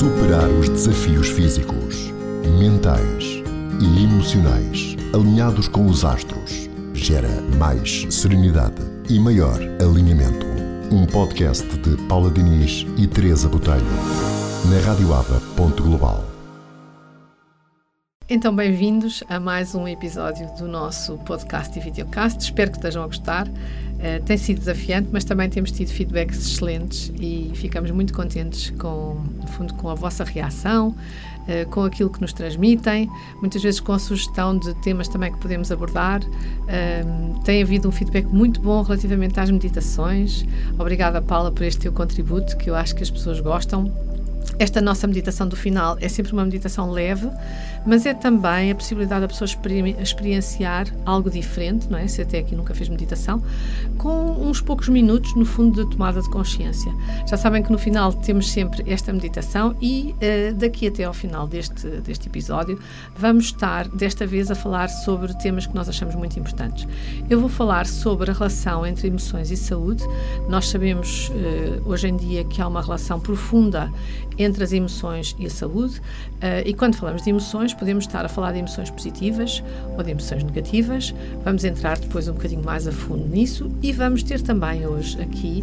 Superar os desafios físicos, mentais e emocionais alinhados com os astros gera mais serenidade e maior alinhamento. Um podcast de Paula Diniz e Teresa Botelho, na radioaba.global. Então, bem-vindos a mais um episódio do nosso podcast e videocast. Espero que estejam a gostar. Uh, tem sido desafiante, mas também temos tido feedbacks excelentes e ficamos muito contentes com, no fundo, com a vossa reação, uh, com aquilo que nos transmitem, muitas vezes com a sugestão de temas também que podemos abordar. Uh, tem havido um feedback muito bom relativamente às meditações. Obrigada, Paula, por este teu contributo, que eu acho que as pessoas gostam esta nossa meditação do final é sempre uma meditação leve, mas é também a possibilidade da pessoa experienciar algo diferente, não é? Se até aqui nunca fez meditação, com uns poucos minutos, no fundo, de tomada de consciência. Já sabem que no final temos sempre esta meditação e uh, daqui até ao final deste, deste episódio vamos estar, desta vez, a falar sobre temas que nós achamos muito importantes. Eu vou falar sobre a relação entre emoções e saúde. Nós sabemos uh, hoje em dia que há uma relação profunda entre as emoções e a saúde. Uh, e quando falamos de emoções, podemos estar a falar de emoções positivas ou de emoções negativas. Vamos entrar depois um bocadinho mais a fundo nisso e vamos ter também hoje aqui,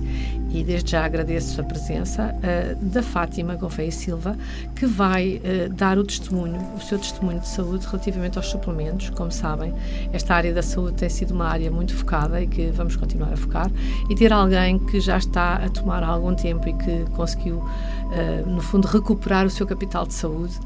e desde já agradeço a presença, uh, da Fátima Gouveia Silva, que vai uh, dar o testemunho, o seu testemunho de saúde relativamente aos suplementos. Como sabem, esta área da saúde tem sido uma área muito focada e que vamos continuar a focar. E ter alguém que já está a tomar há algum tempo e que conseguiu no fundo, recuperar o seu capital de saúde,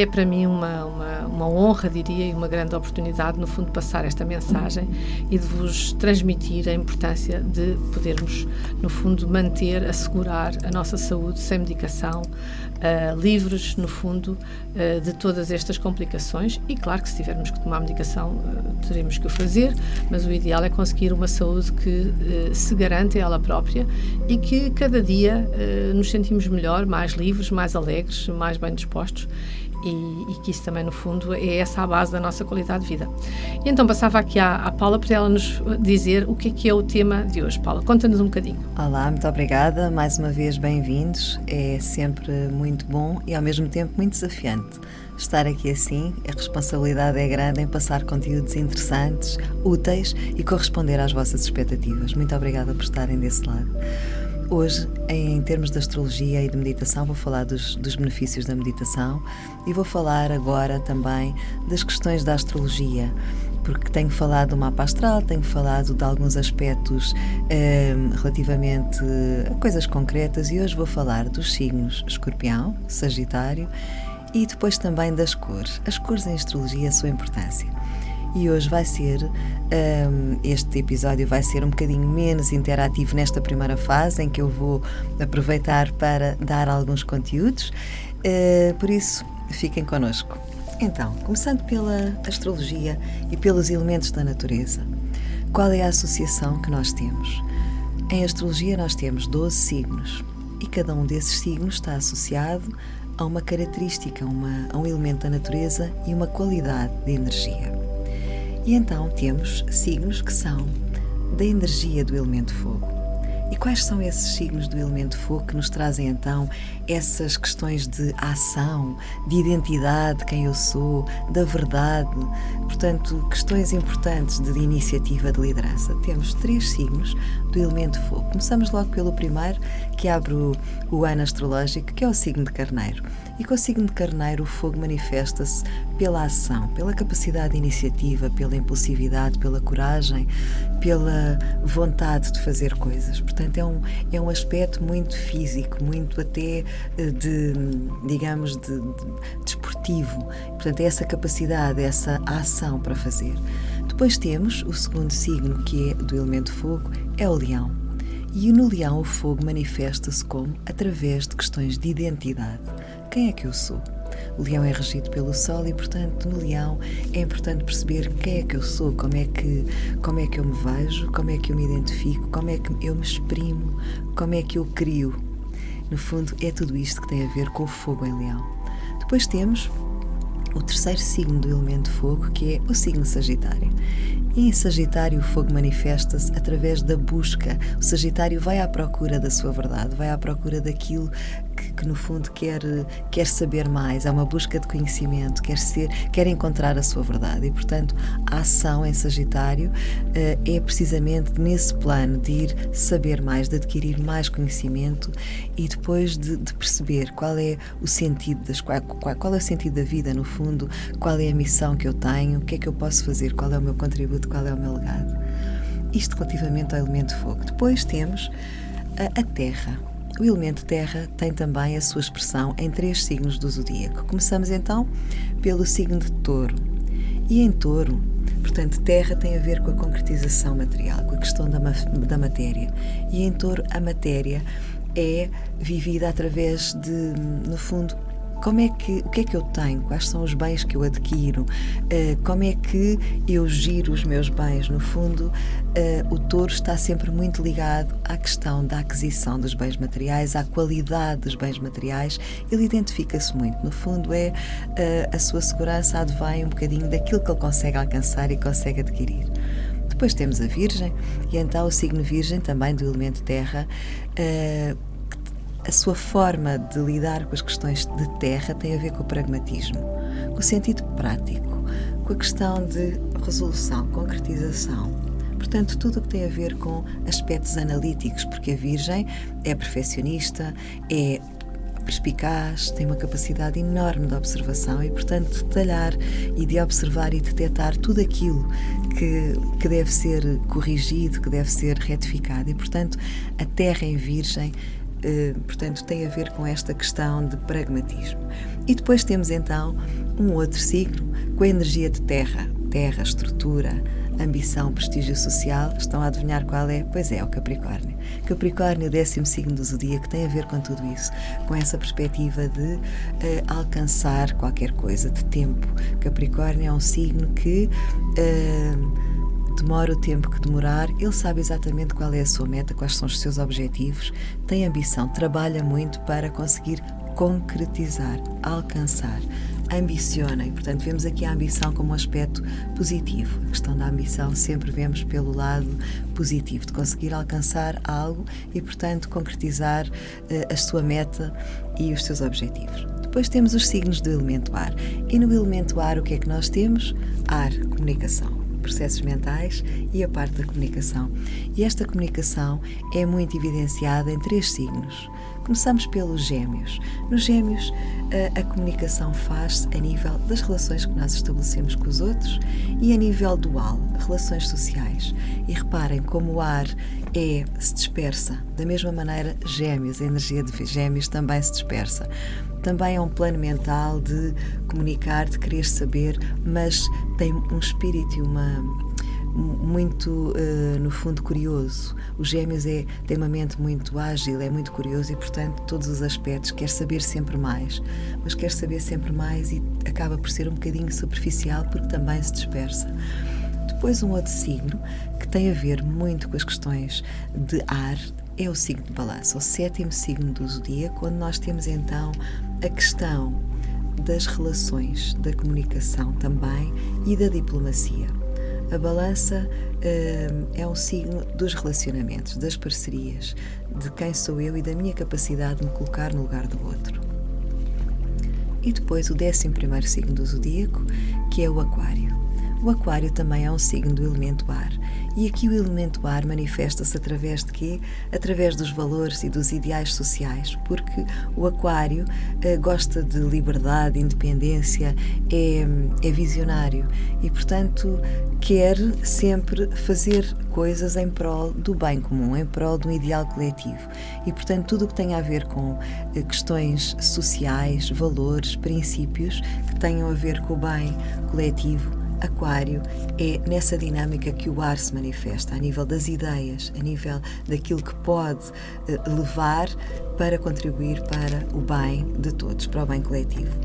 é para mim uma, uma, uma, honra, diria, e uma grande oportunidade, no fundo, passar esta mensagem e de vos transmitir a importância de podermos, no fundo, manter, assegurar a nossa saúde sem medicação, uh, livres, no fundo, uh, de todas estas complicações. E claro que se tivermos que tomar medicação, uh, teremos que o fazer, mas o ideal é conseguir uma saúde que se garante a ela própria e que cada dia nos sentimos melhor, mais livres, mais alegres, mais bem dispostos e, e, que isso também, no fundo, é essa a base da nossa qualidade de vida. E então passava aqui à, à Paula para ela nos dizer o que é que é o tema de hoje. Paula, conta-nos um bocadinho. Olá, muito obrigada. Mais uma vez, bem-vindos. É sempre muito bom e, ao mesmo tempo, muito desafiante. Estar aqui assim, a responsabilidade é grande em passar conteúdos interessantes, úteis e corresponder às vossas expectativas. Muito obrigada por estarem desse lado. Hoje, em termos de astrologia e de meditação, vou falar dos, dos, benefícios da meditação e vou falar agora também das questões da astrologia, porque tenho falado do mapa astral, tenho falado de alguns aspectos eh, relativamente a coisas concretas e hoje vou falar dos signos escorpião, sagitário e depois também das cores. As cores em astrologia, a sua importância e hoje vai ser, um, este episódio vai ser um bocadinho menos interativo nesta primeira fase, em que eu vou aproveitar para dar alguns conteúdos, uh, por isso fiquem connosco. Então, começando pela astrologia e pelos elementos da natureza, qual é a associação que nós temos? Em astrologia nós temos 12 signos e cada um desses signos está associado a uma característica, uma, a um elemento da natureza e uma qualidade de energia. E então temos signos que são da energia do elemento fogo. E quais são esses signos do elemento fogo que nos trazem então essas questões de ação, de identidade, quem eu sou, da verdade, portanto, questões importantes de iniciativa de liderança? Temos três signos do elemento fogo. Começamos logo pelo primeiro, que abre o, o ano astrológico, que é o signo de Carneiro. E com o signo de Carneiro, o fogo manifesta-se pela ação, pela capacidade de iniciativa, pela impulsividade, pela coragem, pela vontade de fazer coisas. Portanto, é um, é um aspecto muito físico, muito até de, digamos, de, de desportivo. Portanto, é essa capacidade, essa ação para fazer. Depois temos o segundo signo, que é do elemento fogo, é o leão. E no leão o fogo manifesta-se como através de questões de identidade. Quem é que eu sou? O leão é regido pelo sol e, portanto, no leão é importante perceber quem é que eu sou, como é que, como é que eu me vejo, como é que eu me identifico, como é que eu me exprimo, como é que eu crio. No fundo, é tudo isto que tem a ver com o fogo em leão. Depois temos o terceiro signo do elemento fogo, que é o signo Sagitário. Em Sagitário, o fogo manifesta-se através da busca. O Sagitário vai à procura da sua verdade, vai à procura daquilo que, que, no fundo quer, quer saber mais, é uma busca de conhecimento, quer ser, quer encontrar a sua verdade e, portanto, a ação em Sagitário uh, é precisamente nesse plano de ir saber mais, de adquirir mais conhecimento e depois de, de perceber qual é o sentido das qual, qual é o sentido da vida no fundo, qual é a missão que eu tenho, o que é que eu posso fazer, qual é o meu contributo, qual é o meu legado. Isto relativamente ao elemento fogo. Depois temos a, a terra. O elemento terra tem também a sua expressão em três signos do zodíaco. Começamos então pelo signo de touro. E em touro, portanto, terra tem a ver com a concretização material, com a questão da, da matéria. E em touro, a matéria é vivida através de, no fundo, como é que, o que é que eu tenho, quais são os bens que eu adquiro, uh, como é que eu giro os meus bens. No fundo, uh, o touro está sempre muito ligado à questão da aquisição dos bens materiais, à qualidade dos bens materiais. Ele identifica-se muito. No fundo, é uh, a sua segurança advém um bocadinho daquilo que ele consegue alcançar e consegue adquirir. Depois temos a Virgem, e então o signo Virgem, também do elemento terra, a sua forma de lidar com as questões de terra tem a ver com o pragmatismo, com o sentido prático, com a questão de resolução, concretização. Portanto, tudo o que tem a ver com aspectos analíticos, porque a Virgem é perfeccionista, é perspicaz, tem uma capacidade enorme de observação e, portanto, de detalhar e de observar e detectar tudo aquilo que, que deve ser corrigido, que deve ser retificado. E, portanto, a Terra em Virgem portanto, tem a ver com esta questão de pragmatismo. E depois temos então um outro signo com a energia de terra, terra, estrutura, ambição, prestígio social. Estão a adivinhar qual é? Pois é, o Capricórnio. Capricórnio, décimo signo do zodíaco, tem a ver com tudo isso, com essa perspectiva de uh, alcançar qualquer coisa, de tempo. Capricórnio é um signo que. Uh, demora o tempo que demorar, ele sabe exatamente qual é a sua meta, quais são os seus objetivos, tem ambição, trabalha muito para conseguir concretizar, alcançar, ambiciona e, portanto, vemos aqui a ambição como um aspecto positivo. A questão da ambição sempre vemos pelo lado positivo, de conseguir alcançar algo e, portanto, concretizar uh, a sua meta e os seus objetivos. Depois temos os signos do elemento ar. E no elemento ar, o que é que nós temos? Ar, comunicação processos mentais e a parte da comunicação. E esta comunicação é muito evidenciada em três signos. Começamos pelos gêmeos. Nos gêmeos, a, a comunicação faz-se a nível das relações que nós estabelecemos com os outros e a nível dual, relações sociais. E reparem como o ar é, se dispersa. Da mesma maneira, gêmeos, a energia de gêmeos também se dispersa também é um plano mental de comunicar, de querer saber, mas tem um espírito e uma muito, uh, no fundo, curioso. O Gêmeos é, tem uma mente muito ágil, é muito curioso e, portanto, todos os aspectos quer saber sempre mais, mas quer saber sempre mais e acaba por ser um bocadinho superficial porque também se dispersa. Depois, um outro signo que tem a ver muito com as questões de ar é o signo de balança, o sétimo signo do zodíaco, onde nós temos então a questão das relações, da comunicação também e da diplomacia. A balança uh, é um signo dos relacionamentos, das parcerias, de quem sou eu e da minha capacidade de me colocar no lugar do outro. E depois o décimo primeiro signo do zodíaco, que é o Aquário. O Aquário também é um signo do elemento ar e aqui o elemento ar manifesta-se através de quê? Através dos valores e dos ideais sociais, porque o aquário uh, gosta de liberdade, independência, é, é visionário e, portanto, quer sempre fazer coisas em prol do bem comum, em prol de um ideal coletivo. E, portanto, tudo o que tem a ver com uh, questões sociais, valores, princípios que tenham a ver com o bem coletivo Aquário é nessa dinâmica que o ar se manifesta, a nível das ideias, a nível daquilo que pode eh, levar para contribuir para o bem de todos, para o bem coletivo.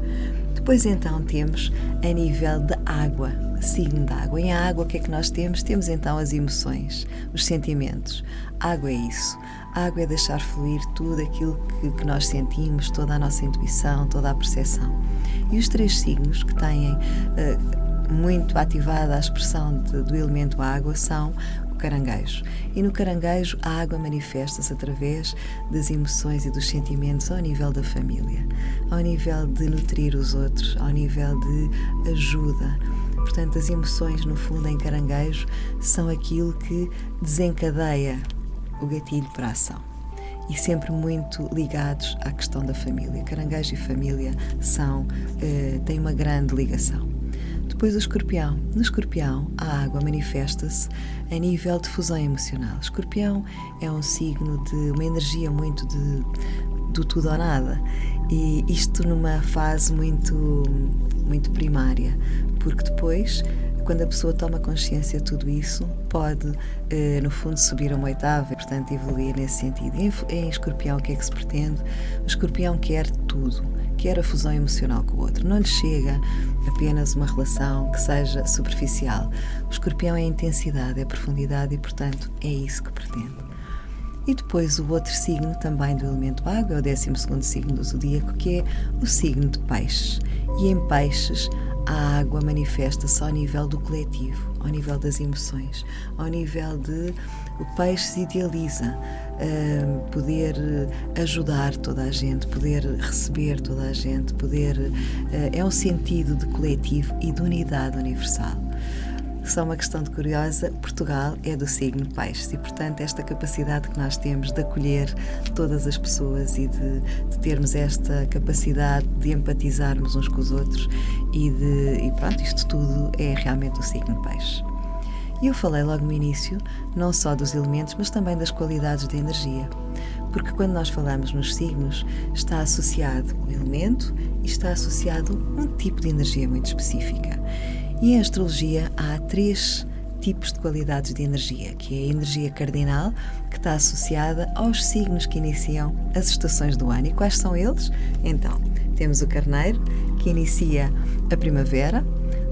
Depois então temos a nível da água, signo da água. Em água o que é que nós temos? Temos então as emoções, os sentimentos. água é isso. água é deixar fluir tudo aquilo que, que nós sentimos, toda a nossa intuição, toda a percepção. E os três signos que têm uh, muito ativada a expressão de, do elemento água são o caranguejo. E no caranguejo a água manifesta-se através das emoções e dos sentimentos ao nível da família, ao nível de nutrir os outros, ao nível de ajuda. Portanto, as emoções, no fundo, em caranguejo, são aquilo que desencadeia o gatilho para a ação e sempre muito ligados à questão da família. Caranguejo e família são, eh, têm uma grande ligação. Depois o escorpião. No escorpião, a água manifesta-se a nível de fusão emocional. O escorpião é um signo de uma energia muito de, do tudo ou nada. E isto numa fase muito, muito primária, porque depois quando a pessoa toma consciência de tudo isso, pode, eh, no fundo, subir a uma oitava e, portanto, evoluir nesse sentido. Em, em escorpião, o que é que se pretende? O escorpião quer tudo, quer a fusão emocional com o outro. Não lhe chega apenas uma relação que seja superficial. O escorpião é intensidade, é profundidade e, portanto, é isso que pretende. E depois o outro signo também do elemento água, é o 12 signo do zodíaco, que é o signo de peixes. E em peixes a água manifesta-se ao nível do coletivo, ao nível das emoções, ao nível de o peixe se idealiza, uh, poder ajudar toda a gente, poder receber toda a gente, poder uh, é um sentido de coletivo e de unidade universal. Só uma questão de curiosa, Portugal é do signo Peixes e, portanto, esta capacidade que nós temos de acolher todas as pessoas e de, de termos esta capacidade de empatizarmos uns com os outros e de. E pronto, isto tudo é realmente o signo Peixes. E eu falei logo no início não só dos elementos, mas também das qualidades de energia. Porque quando nós falamos nos signos, está associado um elemento e está associado um tipo de energia muito específica. E em astrologia há três tipos de qualidades de energia, que é a energia cardinal, que está associada aos signos que iniciam as estações do ano. E quais são eles? Então, temos o carneiro, que inicia a primavera,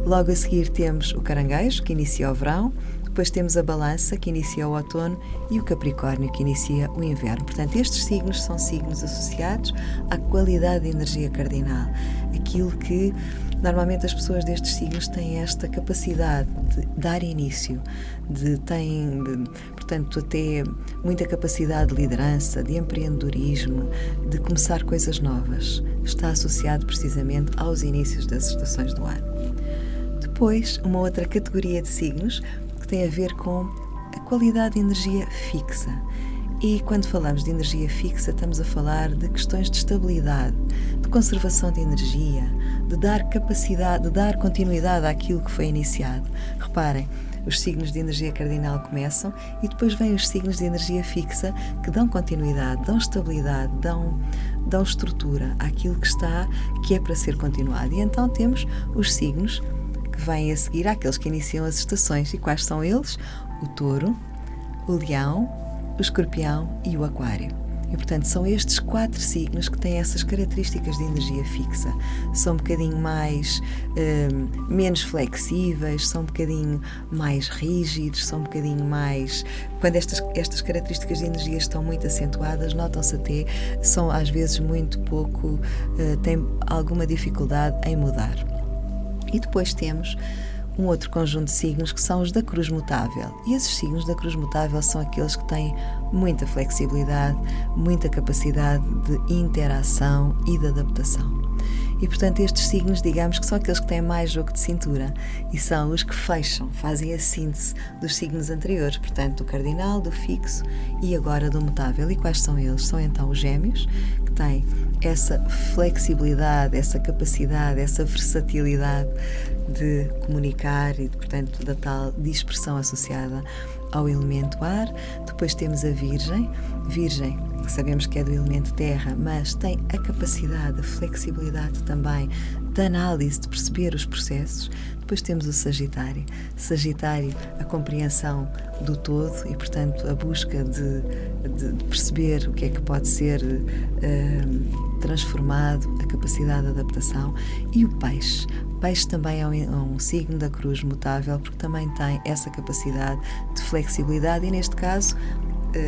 logo a seguir temos o caranguejo, que inicia o verão, depois temos a balança, que inicia o outono, e o capricórnio, que inicia o inverno. Portanto, estes signos são signos associados à qualidade de energia cardinal, aquilo que Normalmente as pessoas destes signos têm esta capacidade de dar início, de têm, portanto, até muita capacidade de liderança, de empreendedorismo, de começar coisas novas. Está associado precisamente aos inícios das estações do ano. Depois, uma outra categoria de signos que tem a ver com a qualidade de energia fixa. E quando falamos de energia fixa, estamos a falar de questões de estabilidade, de conservação de energia, de dar capacidade, de dar continuidade àquilo que foi iniciado. Reparem, os signos de energia cardinal começam e depois vêm os signos de energia fixa que dão continuidade, dão estabilidade, dão, dão estrutura àquilo que está, que é para ser continuado. E então temos os signos vêm a seguir àqueles que iniciam as estações. E quais são eles? O touro, o leão, o escorpião e o aquário. E, portanto, são estes quatro signos que têm essas características de energia fixa. São um bocadinho mais, um, menos flexíveis, são um bocadinho mais rígidos, são um bocadinho mais. Quando estas, estas características de energia estão muito acentuadas, notam-se até, são às vezes muito pouco, uh, têm alguma dificuldade em mudar. E depois temos um outro conjunto de signos que são os da cruz mutável. E esses signos da cruz mutável são aqueles que têm muita flexibilidade, muita capacidade de interação e de adaptação. E portanto, estes signos, digamos que são aqueles que têm mais jogo de cintura e são os que fecham, fazem a síntese dos signos anteriores, portanto, do cardinal, do fixo e agora do mutável. E quais são eles? São então os gêmeos, que têm essa flexibilidade, essa capacidade, essa versatilidade de comunicar e, portanto, da tal dispersão associada ao elemento ar. Depois temos a Virgem. Virgem, sabemos que é do elemento terra, mas tem a capacidade, a flexibilidade também de análise, de perceber os processos. Depois temos o Sagitário. Sagitário, a compreensão do todo e, portanto, a busca de, de, perceber o que é que pode ser uh, transformado, a capacidade de adaptação. E o Peixe. Peixe também é um, é um, signo da cruz mutável porque também tem essa capacidade de flexibilidade e, neste caso,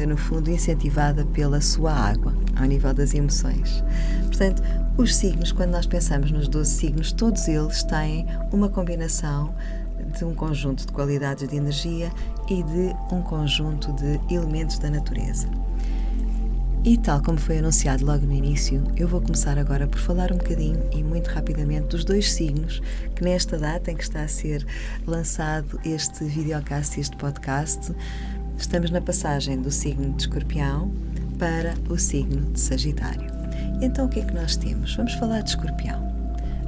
no fundo, incentivada pela sua água, ao nível das emoções. Portanto, os signos, quando nós pensamos nos 12 signos, todos eles têm uma combinação de um conjunto de qualidades de energia e de um conjunto de elementos da natureza. E tal como foi anunciado logo no início, eu vou começar agora por falar um bocadinho e muito rapidamente dos dois signos que nesta data em que está a ser lançado este videocast este podcast, estamos na passagem do signo de Escorpião para o signo de Sagitário. Então o que é que nós temos? Vamos falar de Escorpião.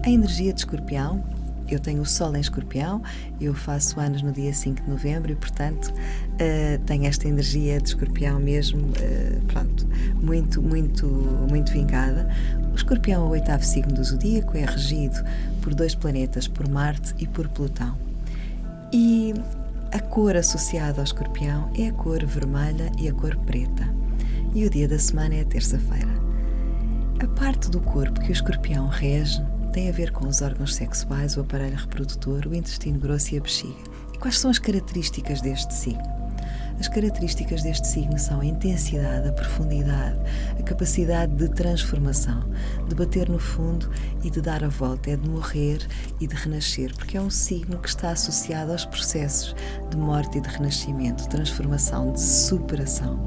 A energia de Escorpião eu tenho o Sol em Escorpião, eu faço anos no dia 5 de novembro e, portanto, uh, tenho esta energia de Escorpião mesmo, uh, pronto, muito, muito, muito vingada. O Escorpião é o oitavo signo do zodíaco, é regido por dois planetas, por Marte e por Plutão. E a cor associada ao Escorpião é a cor vermelha e a cor preta. E o dia da semana é a terça-feira. A parte do corpo que o Escorpião rege tem a ver com os órgãos sexuais, o aparelho reprodutor, o intestino grosso e a bexiga. E quais são as características deste signo? As características deste signo são a intensidade, a profundidade, a capacidade de transformação, de bater no fundo e de dar a volta, é de morrer e de renascer, porque é um signo que está associado aos processos de morte e de renascimento, de transformação, de superação.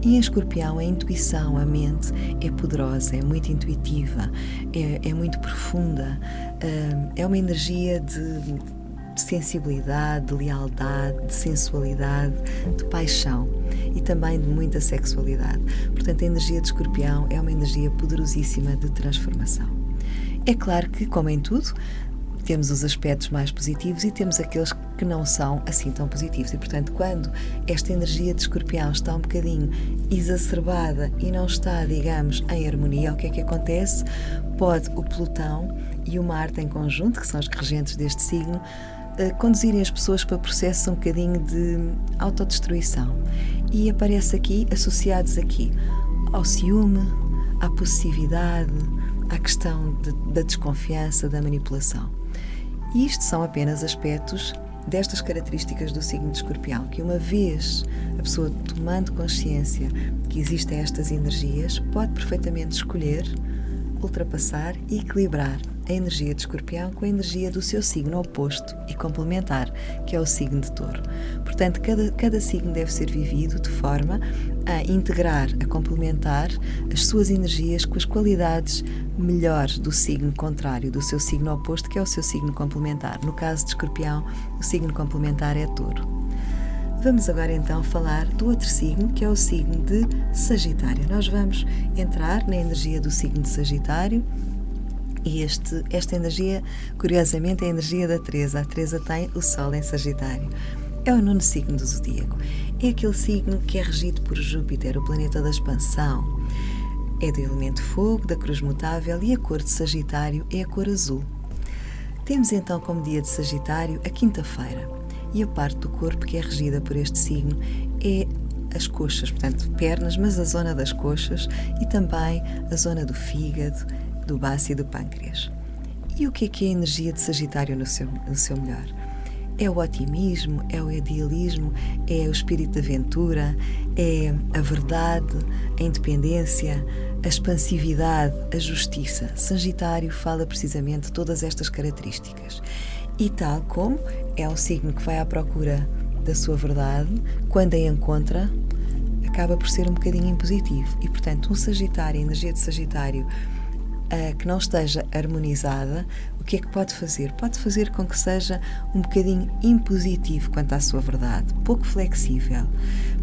E em escorpião, a intuição, a mente é poderosa, é muito intuitiva, é, é muito profunda, hum, é uma energia de, de sensibilidade, de lealdade, de sensualidade, de paixão e também de muita sexualidade. Portanto, a energia de escorpião é uma energia poderosíssima de transformação. É claro que, como em tudo, temos os aspectos mais positivos e temos aqueles que não são assim tão positivos. E, portanto, quando esta energia de escorpião está um bocadinho exacerbada e não está, digamos, em harmonia, o que é que acontece? Pode o Plutão e o Marte em conjunto, que são os regentes deste signo, conduzirem as pessoas para processos um bocadinho de autodestruição. E aparece aqui, associados aqui, ao ciúme, à possessividade, à questão de, da desconfiança, da manipulação. E isto são apenas aspectos destas características do signo de escorpião, que uma vez a pessoa tomando consciência que existem estas energias, pode perfeitamente escolher ultrapassar e equilibrar a energia de escorpião com a energia do seu signo oposto e complementar, que é o signo de touro. Portanto, cada, cada signo deve ser vivido de forma a integrar, a complementar as suas energias com as qualidades melhores do signo contrário, do seu signo oposto, que é o seu signo complementar. No caso de escorpião, o signo complementar é touro. Vamos agora então falar do outro signo, que é o signo de Sagitário. Nós vamos entrar na energia do signo de Sagitário e este, esta energia, curiosamente, é a energia da Teresa. A Teresa tem o Sol em Sagitário. É o nono signo do zodíaco. É aquele signo que é regido por Júpiter, o planeta da expansão. É do elemento fogo, da cruz mutável e a cor de Sagitário é a cor azul. Temos então como dia de Sagitário a quinta-feira e a parte do corpo que é regida por este signo é as coxas, portanto, pernas, mas a zona das coxas e também a zona do fígado, do baço e do pâncreas. E o que é que é a energia de Sagitário no seu, no seu melhor? É o otimismo, é o idealismo, é o espírito de aventura, é a verdade, a independência, a expansividade, a justiça. Sagitário fala precisamente todas estas características. E tal como é um signo que vai à procura da sua verdade, quando a encontra, acaba por ser um bocadinho impositivo. E, portanto, um Sagitário, a energia de Sagitário, uh, que não esteja harmonizada, o que é que pode fazer? Pode fazer com que seja um bocadinho impositivo quanto à sua verdade, pouco flexível.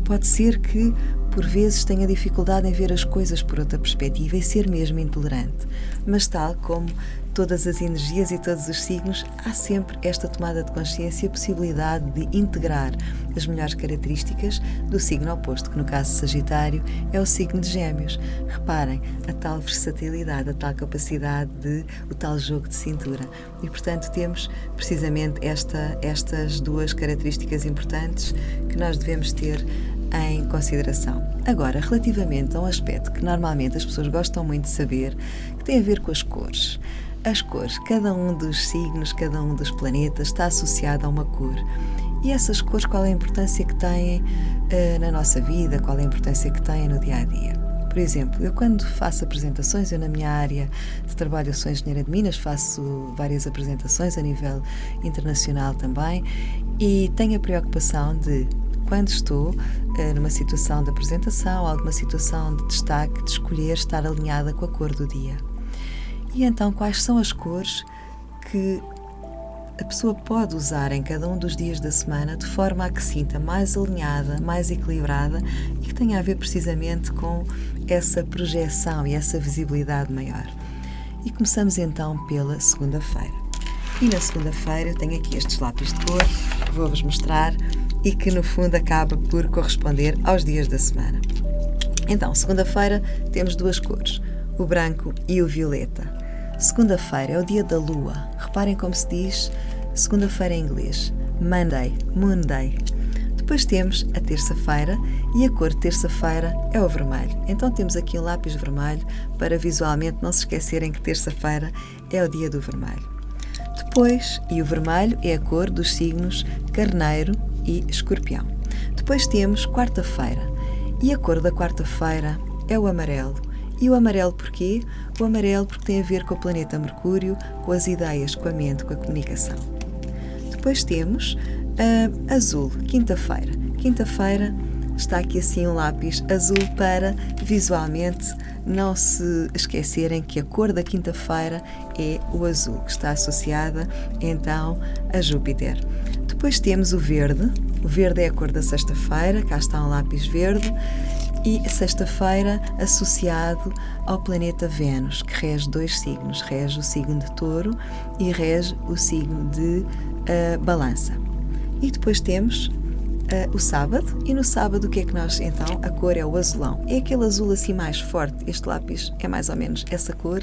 Pode ser que, por vezes, tenha dificuldade em ver as coisas por outra perspectiva e ser mesmo intolerante. Mas, tal como todas as energias e todos os signos, há sempre esta tomada de consciência e a possibilidade de integrar as melhores características do signo oposto, que no caso Sagitário é o signo de Gêmeos. Reparem, a tal versatilidade, a tal capacidade de o tal jogo de cintura. E portanto temos precisamente esta, estas duas características importantes que nós devemos ter em consideração. Agora, relativamente a um aspecto que normalmente as pessoas gostam muito de saber, que tem a ver com as cores. As cores, cada um dos signos, cada um dos planetas está associado a uma cor. E essas cores, qual é a importância que têm uh, na nossa vida, qual é a importância que têm no dia a dia? Por exemplo, eu quando faço apresentações, eu na minha área de trabalho, eu sou engenheira de Minas, faço várias apresentações a nível internacional também e tenho a preocupação de quando estou uh, numa situação de apresentação, alguma situação de destaque, de escolher estar alinhada com a cor do dia. E então, quais são as cores que a pessoa pode usar em cada um dos dias da semana de forma a que sinta mais alinhada, mais equilibrada e que tenha a ver precisamente com essa projeção e essa visibilidade maior. E começamos então pela segunda-feira. E na segunda-feira eu tenho aqui estes lápis de cor, vou-vos mostrar e que no fundo acaba por corresponder aos dias da semana. Então, segunda-feira temos duas cores, o branco e o violeta. Segunda-feira é o dia da lua. Reparem como se diz segunda-feira em inglês. Monday, Monday. Depois temos a terça-feira e a cor de terça-feira é o vermelho. Então temos aqui um lápis vermelho para visualmente não se esquecerem que terça-feira é o dia do vermelho. Depois, e o vermelho é a cor dos signos carneiro, e Escorpião. Depois temos quarta-feira. E a cor da quarta-feira é o amarelo. E o amarelo porquê? O amarelo porque tem a ver com o planeta Mercúrio, com as ideias, com a mente, com a comunicação. Depois temos uh, azul, quinta-feira. Quinta-feira está aqui assim um lápis azul para visualmente não se esquecerem que a cor da quinta-feira é o azul, que está associada então a Júpiter. Depois temos o verde. O verde é a cor da sexta-feira, cá está um lápis verde. E sexta-feira associado ao planeta Vênus, que rege dois signos: rege o signo de touro e rege o signo de uh, balança. E depois temos uh, o sábado, e no sábado o que é que nós então? A cor é o azulão. É aquele azul assim mais forte. Este lápis é mais ou menos essa cor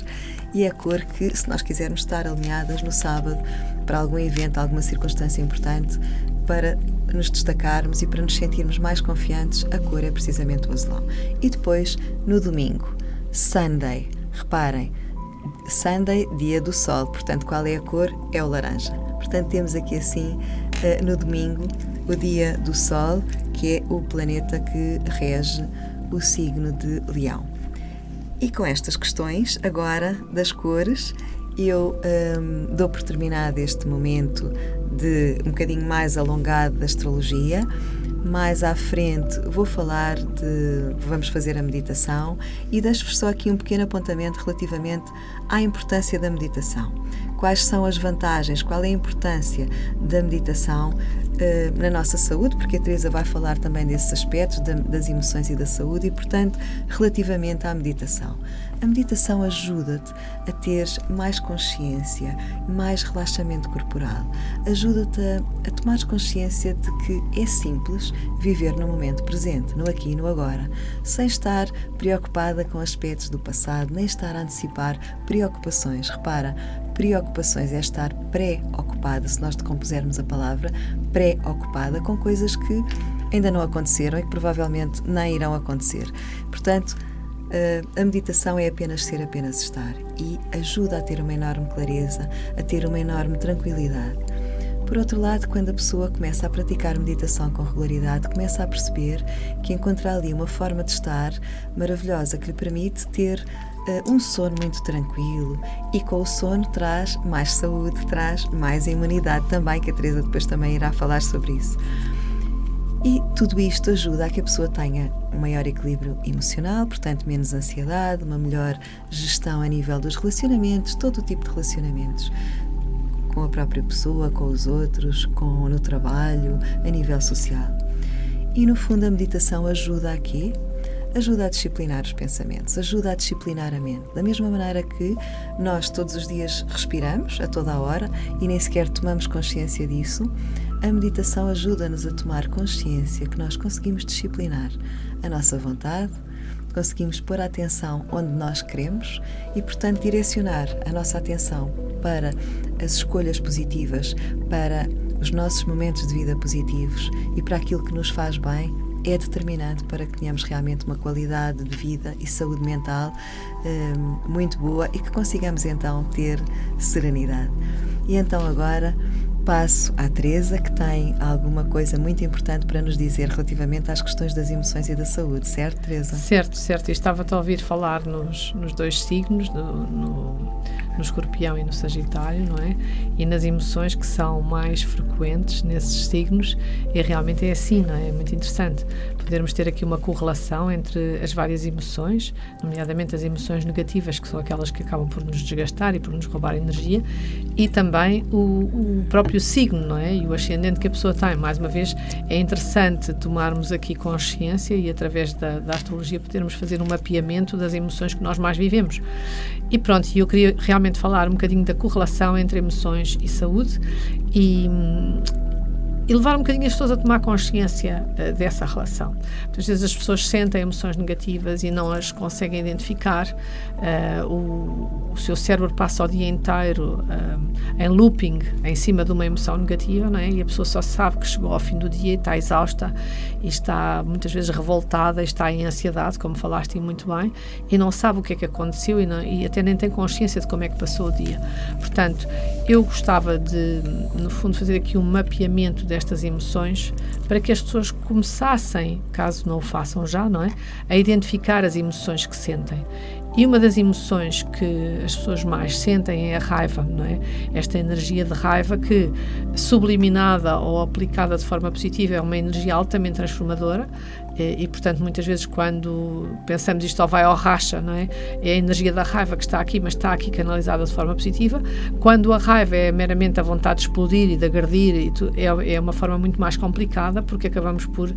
e é a cor que, se nós quisermos estar alinhadas no sábado para algum evento, alguma circunstância importante, para nos destacarmos e para nos sentirmos mais confiantes, a cor é precisamente o azulão. E depois, no domingo, Sunday. Reparem, Sunday, dia do sol, portanto, qual é a cor? É o laranja. Portanto, temos aqui assim, eh, no domingo, o dia do Sol, que é o planeta que rege o signo de Leão. E com estas questões, agora das cores, eu hum, dou por terminado este momento de um bocadinho mais alongado da astrologia. Mais à frente vou falar de. Vamos fazer a meditação e deixo-vos só aqui um pequeno apontamento relativamente à importância da meditação. Quais são as vantagens, qual é a importância da meditação eh, na nossa saúde, porque a Teresa vai falar também desses aspectos das emoções e da saúde, e portanto, relativamente à meditação. A meditação ajuda-te a ter mais consciência, mais relaxamento corporal, ajuda-te a, a tomar consciência de que é simples viver no momento presente, no aqui e no agora, sem estar preocupada com aspectos do passado, nem estar a antecipar preocupações. Repara, preocupações é estar pré-ocupada, se nós decompusermos a palavra, pré-ocupada com coisas que ainda não aconteceram e que provavelmente nem irão acontecer. Portanto, eh, a meditação é apenas ser, apenas estar e ajuda a ter uma enorme clareza, a ter uma enorme tranquilidade. Por outro lado, quando a pessoa começa a praticar meditação com regularidade, começa a perceber que encontra ali uma forma de estar maravilhosa que lhe permite ter um sono muito tranquilo e com o sono traz mais saúde, traz mais imunidade também, que a Teresa depois também irá falar sobre isso. E tudo isto ajuda a que a pessoa tenha um maior equilíbrio emocional, portanto, menos ansiedade, uma melhor gestão a nível dos relacionamentos, todo o tipo de relacionamentos, com a própria pessoa, com os outros, com no trabalho, a nível social. E no fundo a meditação ajuda aqui ajuda a disciplinar os pensamentos, ajuda a disciplinar a mente. Da mesma maneira que nós todos os dias respiramos a toda a hora e nem sequer tomamos consciência disso, a meditação ajuda-nos a tomar consciência que nós conseguimos disciplinar a nossa vontade, conseguimos pôr a atenção onde nós queremos e, portanto, direcionar a nossa atenção para as escolhas positivas, para os nossos momentos de vida positivos e para aquilo que nos faz bem é determinante para que tenhamos realmente uma qualidade de vida e saúde mental um, muito boa e que consigamos então ter serenidade. E então agora passo à Teresa, que tem alguma coisa muito importante para nos dizer relativamente às questões das emoções e da saúde, certo, Teresa? Certo, certo. Eu estava a ouvir falar nos, nos dois signos, no, no, no escorpião e no sagitário, não é? E nas emoções que são mais frequentes nesses signos, e realmente é assim, não é? É muito interessante podermos ter aqui uma correlação entre as várias emoções, nomeadamente as emoções negativas, que são aquelas que acabam por nos desgastar e por nos roubar energia, e também o, o próprio signo, não é? E o ascendente que a pessoa tem. Mais uma vez, é interessante tomarmos aqui consciência e, através da, da astrologia, podermos fazer um mapeamento das emoções que nós mais vivemos. E pronto, eu queria realmente falar um bocadinho da correlação entre emoções e saúde e e levar um bocadinho as pessoas a tomar consciência uh, dessa relação. Muitas vezes as pessoas sentem emoções negativas e não as conseguem identificar. Uh, o, o, seu cérebro passa o dia inteiro uh, em looping em cima de uma emoção negativa, não é? e a pessoa só sabe que chegou ao fim do dia e está exausta e está muitas vezes revoltada, está em ansiedade, como falaste muito bem, e não sabe o que é que aconteceu e, não, e até nem tem consciência de como é que passou o dia. Portanto, eu gostava de, no fundo, fazer aqui um mapeamento destas emoções para que as pessoas começassem, caso não o façam já, não é? A identificar as emoções que sentem. E uma das emoções que as pessoas mais sentem é a raiva, não é? Esta energia de raiva que, subliminada ou aplicada de forma positiva, é uma energia altamente transformadora e, e, portanto, muitas vezes quando pensamos isto só vai ao racha, não é? É a energia da raiva que está aqui, mas está aqui canalizada de forma positiva. Quando a raiva é meramente a vontade de explodir e de agredir, e tu, é, é uma forma muito mais complicada, porque acabamos por,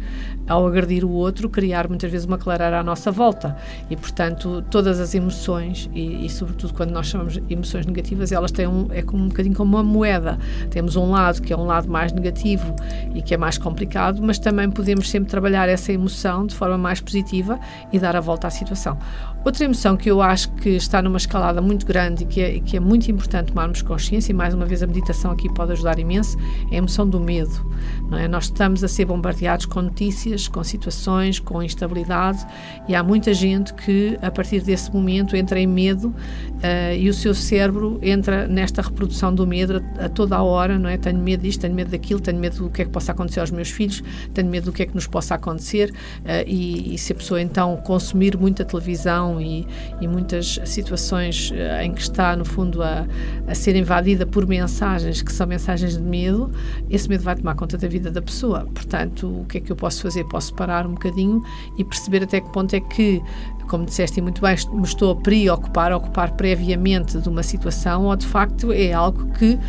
ao agredir o outro, criar muitas vezes uma clareira à nossa volta. E, portanto, todas as emoções, e, e sobretudo quando nós chamamos emoções negativas, elas têm um, é como um bocadinho como uma moeda. Temos um lado que é um lado mais negativo e que é mais complicado, mas também podemos sempre trabalhar essa emoção emoção de forma mais positiva e dar a volta à situação. Outra emoção que eu acho que está numa escalada muito grande e que é, que é muito importante tomarmos consciência, e mais uma vez a meditação aqui pode ajudar imenso, é a emoção do medo. Não é? Nós estamos a ser bombardeados com notícias, com situações, com instabilidade e há muita gente que a partir desse momento entra em medo uh, e o seu cérebro entra nesta reprodução do medo a, a, toda a hora, não é? Tenho medo disto, tenho medo daquilo, tenho medo do que é que possa acontecer aos meus filhos, tenho medo do que é que nos possa acontecer uh, e, e se a pessoa então consumir muita televisão e, e muitas situações uh, em que está, no fundo, a, a ser invadida por mensagens que são mensagens de medo, esse medo vai tomar conta da vida da pessoa. Portanto, o que é que eu posso fazer? Posso parar um bocadinho e perceber até que ponto é que como disseste muito bem, me estou a preocupar, a ocupar previamente de uma situação ou de facto é algo que uh,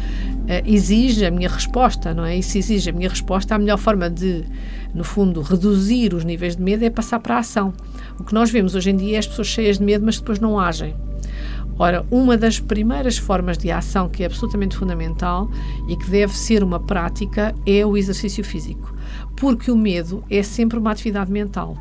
exige a minha resposta, não é? E se exige a minha resposta, a melhor forma de, no fundo, reduzir os níveis de medo é passar para a ação. O que nós vemos hoje em dia é as pessoas cheias de medo, mas depois não agem. Ora, uma das primeiras formas de ação que é absolutamente fundamental e que deve ser uma prática é o exercício físico, porque o medo é sempre uma atividade mental.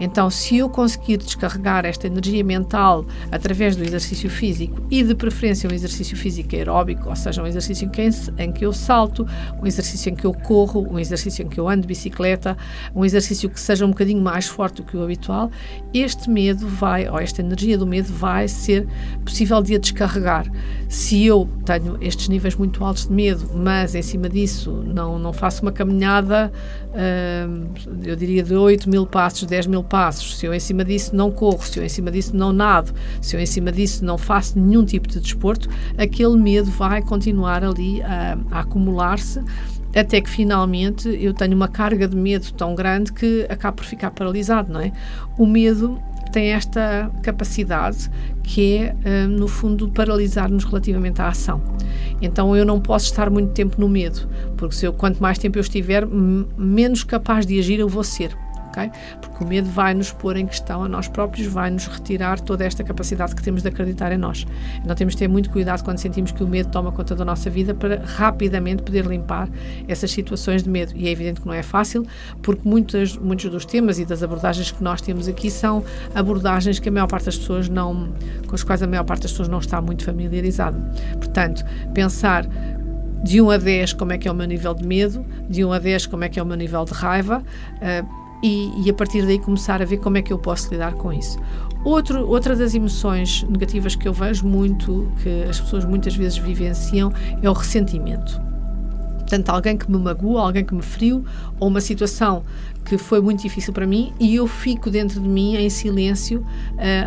Então, se eu conseguir descarregar esta energia mental através do exercício físico e, de preferência, um exercício físico aeróbico, ou seja, um exercício em que, eu salto, um exercício em que eu corro, um exercício em que eu ando de bicicleta, um exercício que seja um bocadinho mais forte do que o habitual, este medo vai, ou esta energia do medo vai ser possível de a descarregar. Se eu tenho estes níveis muito altos de medo, mas em cima disso não, não faço uma caminhada, eu diria de 8 mil passos, 10 mil passos, se eu em cima disso não corro, se eu em cima disso não nado, se eu em cima disso não faço nenhum tipo de desporto, aquele medo vai continuar ali a, a acumular-se até que finalmente eu tenho uma carga de medo tão grande que acabo por ficar paralisado, não é? O medo tem esta capacidade que é, hum, no fundo, paralisar-nos relativamente à ação. Então eu não posso estar muito tempo no medo, porque se eu, quanto mais tempo eu estiver, menos capaz de agir eu vou ser Porque o medo vai nos pôr em questão a nós próprios, vai nos retirar toda esta capacidade que temos de acreditar em nós. Então temos de ter muito cuidado quando sentimos que o medo toma conta da nossa vida para rapidamente poder limpar essas situações de medo. E é evidente que não é fácil, porque muitos, muitos dos temas e das abordagens que nós temos aqui são abordagens que a maior parte das pessoas não, com as quais a maior parte das pessoas não está muito familiarizada. Portanto, pensar de 1 a 10 como é que é o meu nível de medo, de 1 a 10 como é que é o meu nível de raiva, uh, e, e, a partir daí começar a ver como é que eu posso lidar com isso. Outro, outra das emoções negativas que eu vejo muito, que as pessoas muitas vezes vivenciam, é o ressentimento. Portanto, alguém que me magoou, alguém que me feriu, ou uma situação que foi muito difícil para mim e eu fico dentro de mim em silêncio, uh,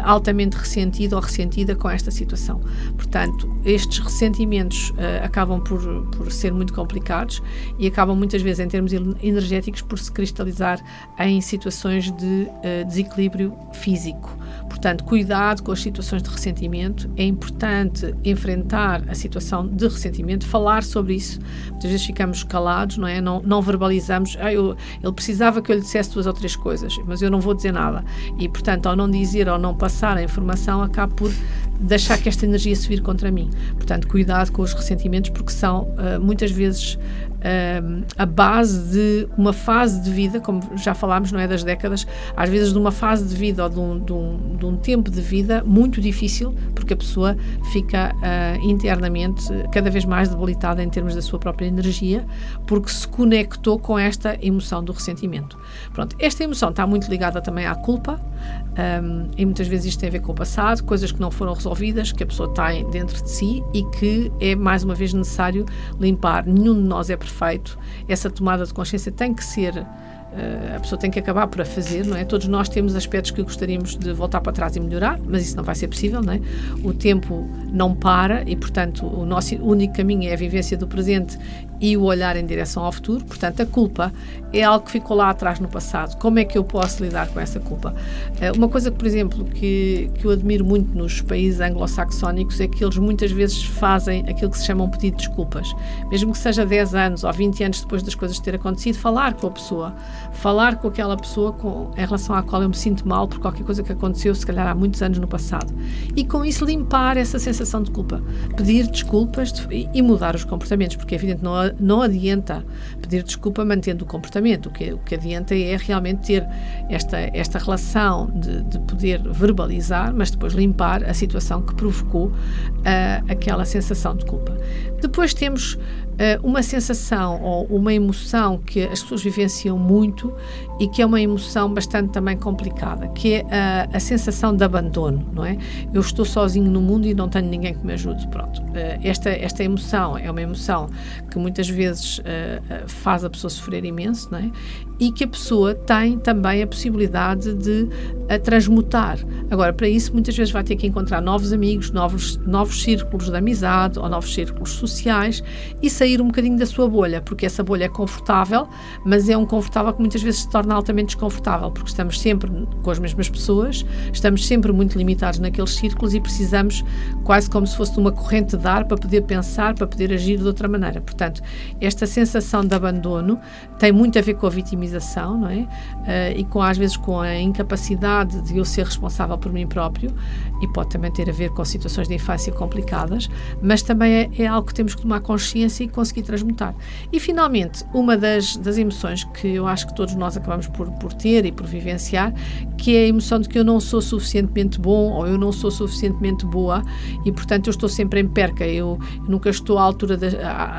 altamente ressentido ou ressentida com esta situação. Portanto, estes ressentimentos uh, acabam por, por ser muito complicados e acabam muitas vezes, em termos energéticos, por se cristalizar em situações de uh, desequilíbrio físico. Portanto, cuidado com as situações de ressentimento. É importante enfrentar a situação de ressentimento, falar sobre isso. Muitas vezes ficamos calados, não é? Não, não verbalizamos. Ah, eu, ele precisava que eu lhe dissesse duas ou três coisas, mas eu não vou dizer nada. E, portanto, ao não dizer ou não passar a informação, acabo por deixar que esta energia se vir contra mim. Portanto, cuidado com os ressentimentos, porque são uh, muitas vezes a base de uma fase de vida, como já falámos, não é das décadas, às vezes de uma fase de vida ou de um, de um, de um tempo de vida muito difícil, porque a pessoa fica uh, internamente cada vez mais debilitada em termos da sua própria energia, porque se conectou com esta emoção do ressentimento. Pronto, esta emoção está muito ligada também à culpa, um, e muitas vezes isto tem a ver com o passado, coisas que não foram resolvidas, que a pessoa tem dentro de si e que é mais uma vez necessário limpar. Nenhum de nós é perfeito. Essa tomada de consciência tem que ser Uh, a pessoa tem que acabar por a fazer, não é? Todos nós temos aspectos que gostaríamos de voltar para trás e melhorar, mas isso não vai ser possível, não é? O tempo não para e, portanto, o nosso único caminho é a vivência do presente e o olhar em direção ao futuro. Portanto, a culpa é algo que ficou lá atrás no passado. Como é que eu posso lidar com essa culpa? Uh, uma coisa, por exemplo, que, que eu admiro muito nos países anglo-saxónicos é que eles muitas vezes fazem aquilo que se chama um pedido de desculpas. Mesmo que seja 10 anos ou 20 anos depois das coisas terem acontecido, falar com a pessoa falar com aquela pessoa com, em relação à qual eu me sinto mal por qualquer coisa que aconteceu, se calhar há muitos anos no passado. E com isso limpar essa sensação de culpa. Pedir desculpas de, e mudar os comportamentos, porque é evidente não, não adianta pedir desculpa mantendo o comportamento. O que, o que adianta é realmente ter esta, esta relação de, de poder verbalizar, mas depois limpar a situação que provocou uh, aquela sensação de culpa. Depois temos uma sensação ou uma emoção que as pessoas vivenciam muito e que é uma emoção bastante também complicada, que é a, a sensação de abandono, não é? Eu estou sozinho no mundo e não tenho ninguém que me ajude, pronto. Uh, esta, esta emoção é uma emoção que muitas vezes uh, faz a pessoa sofrer imenso, não é? E que a pessoa tem também a possibilidade de a transmutar. Agora, para isso, muitas vezes vai ter que encontrar novos amigos, novos, novos círculos de amizade ou novos círculos sociais e sair um bocadinho da sua bolha, porque essa bolha é confortável, mas é um confortável que muitas vezes se torna altamente desconfortável, porque estamos sempre com as mesmas pessoas, estamos sempre muito limitados naqueles círculos e precisamos quase como se fosse uma corrente de ar para poder pensar, para poder agir de outra maneira. Portanto, esta sensação de abandono tem muito a ver com a vitimização, não é? Uh, e com às vezes com a incapacidade de eu ser responsável por mim próprio e pode também ter a ver com situações de infância complicadas, mas também é, é algo que temos que tomar consciência e conseguir transmutar. E finalmente, uma das, das emoções que eu acho que todos nós acabamos por, por ter e por vivenciar, que é a emoção de que eu não sou suficientemente bom ou eu não sou suficientemente boa e, portanto, eu estou sempre em perca, eu, eu nunca estou à altura das,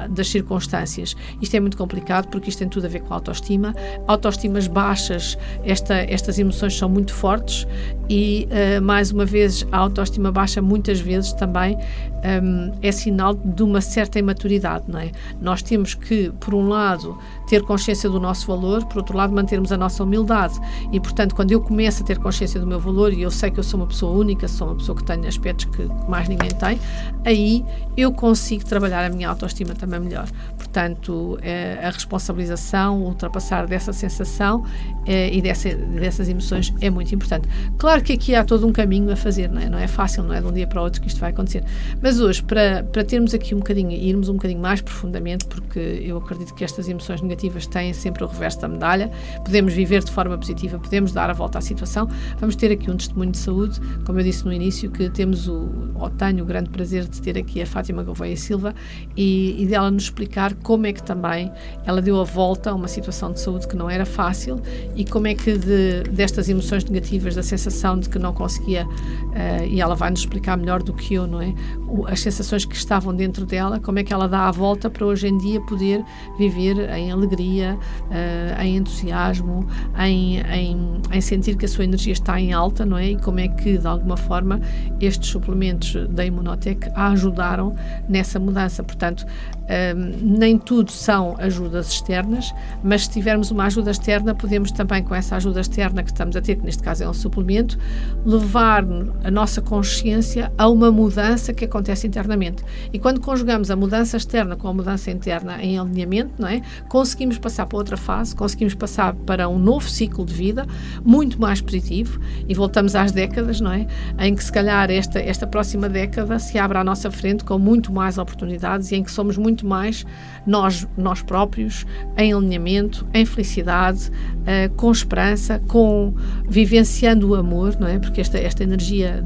das circunstâncias. Isto é muito complicado porque isto tem tudo a ver com a autoestima. Autoestimas baixas, esta, estas emoções são muito fortes e, uh, mais uma vez, a autoestima baixa muitas vezes também um, é sinal de uma certa imaturidade, não é? Nós temos que, por um lado, ter consciência do nosso valor, por outro lado, mantermos a nossa humildade. E, portanto, quando eu começo a ter consciência do meu valor e eu sei que eu sou uma pessoa única, sou uma pessoa que tem aspectos que mais ninguém tem, aí eu consigo trabalhar a minha autoestima também melhor. Portanto, eh, a responsabilização, ultrapassar dessa sensação eh, e dessa, dessas emoções é muito importante. Claro que aqui há todo um caminho a fazer, não é? Não é fácil, não é de um dia para o outro que isto vai acontecer. Mas hoje, para, para termos aqui um bocadinho, irmos um bocadinho mais profundamente, porque eu acredito que estas emoções negativas têm sempre o reverso da medalha, podemos viver de forma positiva, podemos dar a volta à situação. Vamos ter aqui um testemunho de saúde, como eu disse no início, que temos o, ou tenho o grande prazer de ter aqui a Fátima Gouveia Silva e, e dela nos explicar como é que também ela deu a volta a uma situação de saúde que não era fácil e como é que de, destas emoções negativas, da sensação de que não conseguia, uh, e ela vai nos explicar melhor do que eu, não é? O, as sensações que estavam dentro dela, como é que ela dá a volta para hoje em dia poder viver em alegria, uh, em entusiasmo, em, em, em, sentir que a sua energia está em alta, não é? E como é que, de alguma forma, estes suplementos da Imunotec a ajudaram nessa mudança. Portanto, nem tudo são ajudas externas, mas se tivermos uma ajuda externa, podemos também, com essa ajuda externa que estamos a ter, que neste caso é um suplemento, levar a nossa consciência a uma mudança que acontece internamente. E quando conjugamos a mudança externa com a mudança interna em alinhamento, não é? conseguimos passar para outra fase, conseguimos passar para um novo ciclo de vida muito mais positivo e voltamos às décadas, não é? Em que se calhar esta, esta próxima década se abre à nossa frente com muito mais oportunidades e em que somos muito mais nós, nós próprios, em alinhamento, em felicidade, uh, com esperança, com vivenciando o amor, não é? Porque esta, esta energia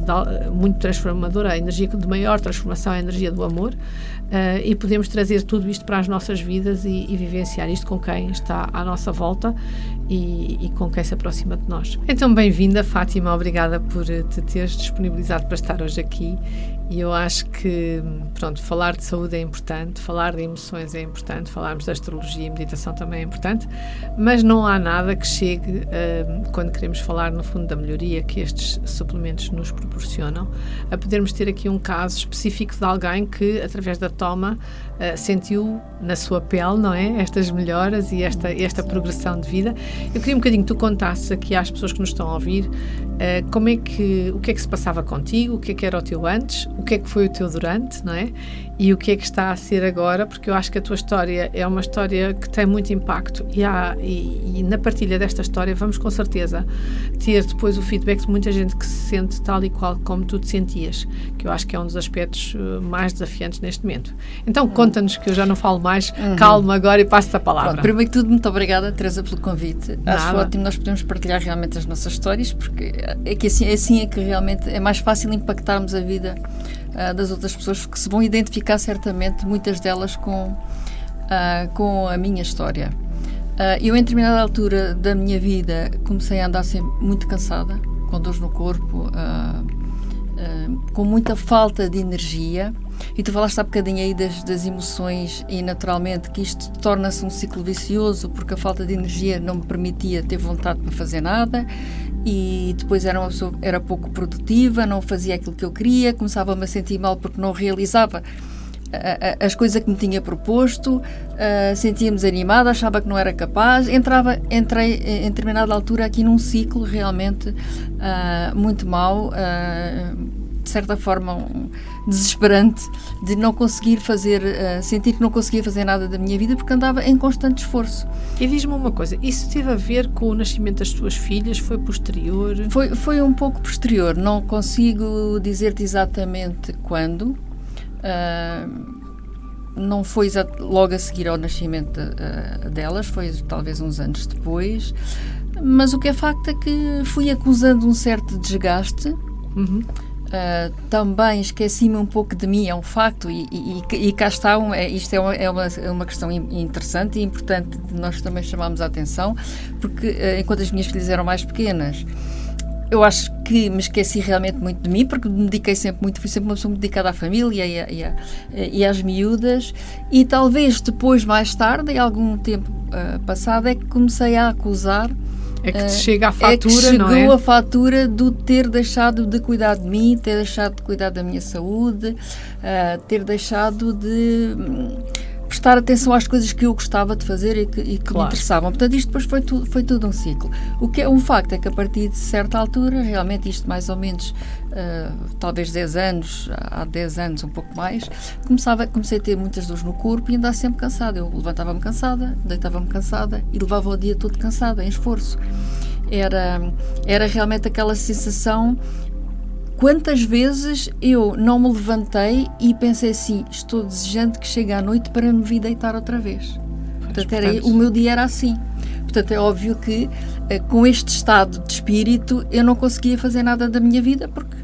muito transformadora, a energia de maior transformação é a energia do amor. Uh, e podemos trazer tudo isto para as nossas vidas e, e, vivenciar isto com quem está à nossa volta e, e com quem se aproxima de nós. Então, bem-vinda, Fátima, obrigada por te teres disponibilizado para estar hoje aqui e eu acho que, pronto, falar de saúde é importante, falar de emoções é importante, falarmos de astrologia e meditação também é importante, mas não há nada que chegue, uh, quando queremos falar, no fundo, da melhoria que estes suplementos nos proporcionam, a podermos ter aqui um caso específico de alguém que, através da toma, uh, sentiu na sua pele, não é? Estas melhoras e esta, esta progressão de vida. Eu queria um bocadinho que tu contasses aqui às pessoas que nos estão a ouvir uh, como é que, o que é que se passava contigo, o que é que era o teu antes, o que é que foi o teu durante, não é? E o que é que está a ser agora, porque eu acho que a tua história é uma história que tem muito impacto e, há, e, e na partilha desta história vamos com certeza ter depois o feedback de muita gente que se sente tal e qual como tu te sentias, que eu acho que é um dos aspectos eh, mais desafiantes neste momento. Então conta-nos que eu já não falo mais, uhum. calma agora e passo-te a palavra. Pronto, primeiro que tudo, muito obrigada, Teresa, pelo convite. Nada. Acho ótimo nós podemos partilhar realmente as nossas histórias, porque é que assim, assim é que realmente é mais fácil impactarmos a vida uh, das outras pessoas que se vão identificar certamente, muitas delas, com, uh, com a minha história. Uh, eu, em determinada altura da minha vida, comecei a andar sempre muito cansada, com dores no corpo, com muita falta de energia. E tu falaste há bocadinho aí das, das emoções e naturalmente que isto torna-se um ciclo vicioso porque a falta de energia não me permitia ter vontade para fazer nada e depois era uma pessoa era pouco produtiva, não fazia aquilo que eu queria, começava-me a sentir mal porque não realizava as coisas que me tinha proposto, uh, sentia-me desanimada, achava que não era capaz, entrava, entrei em determinada altura aqui num ciclo realmente uh, muito mau, uh, de certa forma um, desesperante, de não conseguir fazer, sentir que não conseguia fazer nada da minha vida porque andava em constante esforço. E diz-me uma coisa, isso teve a ver com o nascimento das tuas filhas? Foi posterior? Foi, foi um pouco posterior, não consigo dizer-te exatamente quando. Uh, não foi logo a seguir ao nascimento uh, delas, foi talvez uns anos depois, mas o que é facto é que fui acusando um certo desgaste. Uhum. Uh, também esqueci-me um pouco de mim, é um facto, e, e, e cá está, um, é, isto é uma, é, uma, é uma questão interessante e importante de nós também chamarmos a atenção, porque uh, enquanto as minhas filhas eram mais pequenas, eu acho que me esqueci realmente muito de mim, porque me dediquei sempre muito, fui sempre uma pessoa muito dedicada à família e, a, e, a, e às miúdas, e talvez depois, mais tarde, em algum tempo uh, passado, é que comecei a acusar é que te chega a fatura, é que chegou não é? a fatura do ter deixado de cuidar de mim, ter deixado de cuidar da minha saúde, uh, ter deixado de prestar atenção às coisas que eu gostava de fazer e que, e que claro. me interessavam. Portanto, isto depois foi, tu, foi tudo um ciclo. O que é um facto é que a partir de certa altura, realmente isto mais ou menos, uh, talvez 10 anos, há 10 anos, um pouco mais, começava, comecei a ter muitas dores no corpo e andar sempre cansada. Eu levantava-me cansada, deitava-me cansada e levava o dia todo cansada, em esforço. Era, era realmente aquela sensação Quantas vezes eu não me levantei e pensei assim: estou desejando que chegue à noite para me vir deitar outra vez. Portanto, era, o meu dia era assim. Portanto, é óbvio que eh, com este estado de espírito eu não conseguia fazer nada da minha vida porque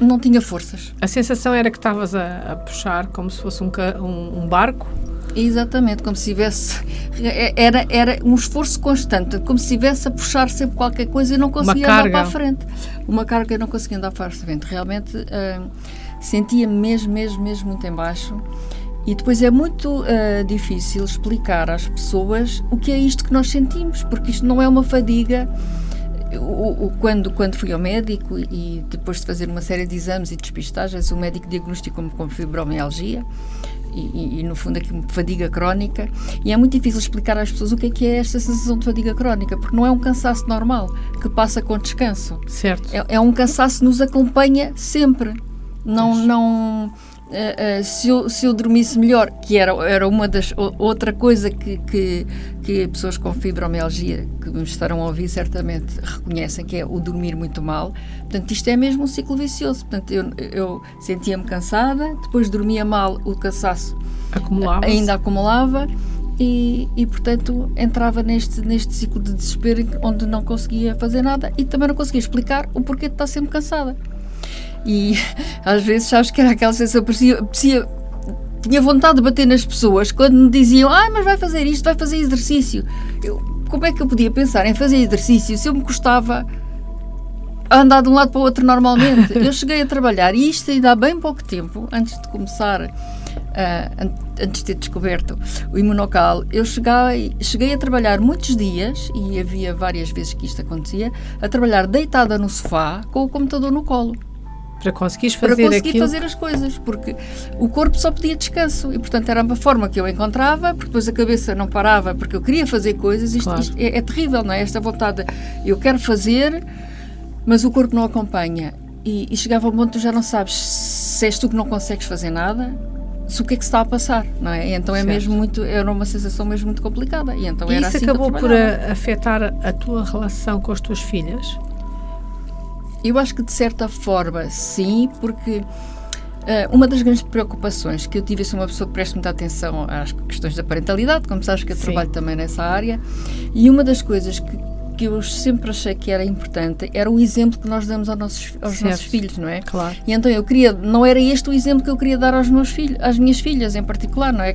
não tinha forças. A sensação era que estavas a, a puxar como se fosse um, um, um barco Exatamente, como se tivesse. É, era, era um esforço constante, como se estivesse a puxar sempre qualquer coisa e não conseguia andar para a frente. Uma carga e não conseguia andar para a frente. Realmente uh, sentia-me mesmo, mesmo, mesmo muito embaixo. E depois é muito uh, difícil explicar às pessoas o que é isto que nós sentimos, porque isto não é uma fadiga. O, o, quando, quando fui ao médico e depois de fazer uma série de exames e despistagens, o médico diagnosticou-me com fibromialgia e, e, no fundo aqui fadiga crónica. E é muito difícil explicar às pessoas o que é que é esta sensação de fadiga crónica porque não é um cansaço normal que passa com descanso. Certo. É, é um cansaço que nos acompanha sempre. Não não Uh, uh, se, eu, se eu dormisse melhor, que era, era uma das outra coisa que, que, que pessoas com fibromialgia que me estarão a ouvir certamente reconhecem que é o dormir muito mal. Portanto, isto é mesmo um ciclo vicioso. Portanto, eu, eu sentia-me cansada, depois dormia mal, o cansaço acumulava ainda acumulava e, e, portanto entrava neste, neste ciclo de desespero onde não conseguia fazer nada e também não conseguia explicar o porquê de estar sempre cansada. E às vezes, sabes que era aquela sensação, parecia, parecia, tinha vontade de bater nas pessoas quando me diziam, ah, mas vai fazer isto, vai fazer exercício. Eu, como é que eu podia pensar em fazer exercício se eu me custava andar de um lado para o outro normalmente? eu cheguei a trabalhar, e isto ainda há bem pouco tempo, antes de começar, uh, antes de ter descoberto o imunocal, eu cheguei, cheguei a trabalhar muitos dias, e havia várias vezes que isto acontecia, a trabalhar deitada no sofá com o computador no colo. Para conseguires fazer Para conseguir aquilo... fazer as coisas, porque o corpo só pedia descanso e, portanto, era uma forma que eu encontrava, porque depois a cabeça não parava, porque eu queria fazer coisas. Isto, claro. isto é, é, terrível, não é? Esta vontade, eu quero fazer, mas o corpo não acompanha. E, e chegava ao ponto tu já não sabes se és tu que não consegues fazer nada, se o que é que se está a passar, não é? Então é mesmo muito, era uma sensação mesmo muito complicada. E então e era isso assim acabou por a, afetar a tua relação com as tuas filhas? Eu acho que de certa forma sim, porque uh, uma das grandes preocupações que eu tive, eu sou uma pessoa que presta muita atenção às questões da parentalidade, como sabes que eu sim. trabalho também nessa área, e uma das coisas que que eu sempre achei que era importante era o exemplo que nós damos aos nossos, aos nossos filhos, não é? Claro. E então eu queria, não era este o exemplo que eu queria dar aos meus filhos, às minhas filhas em particular, não é?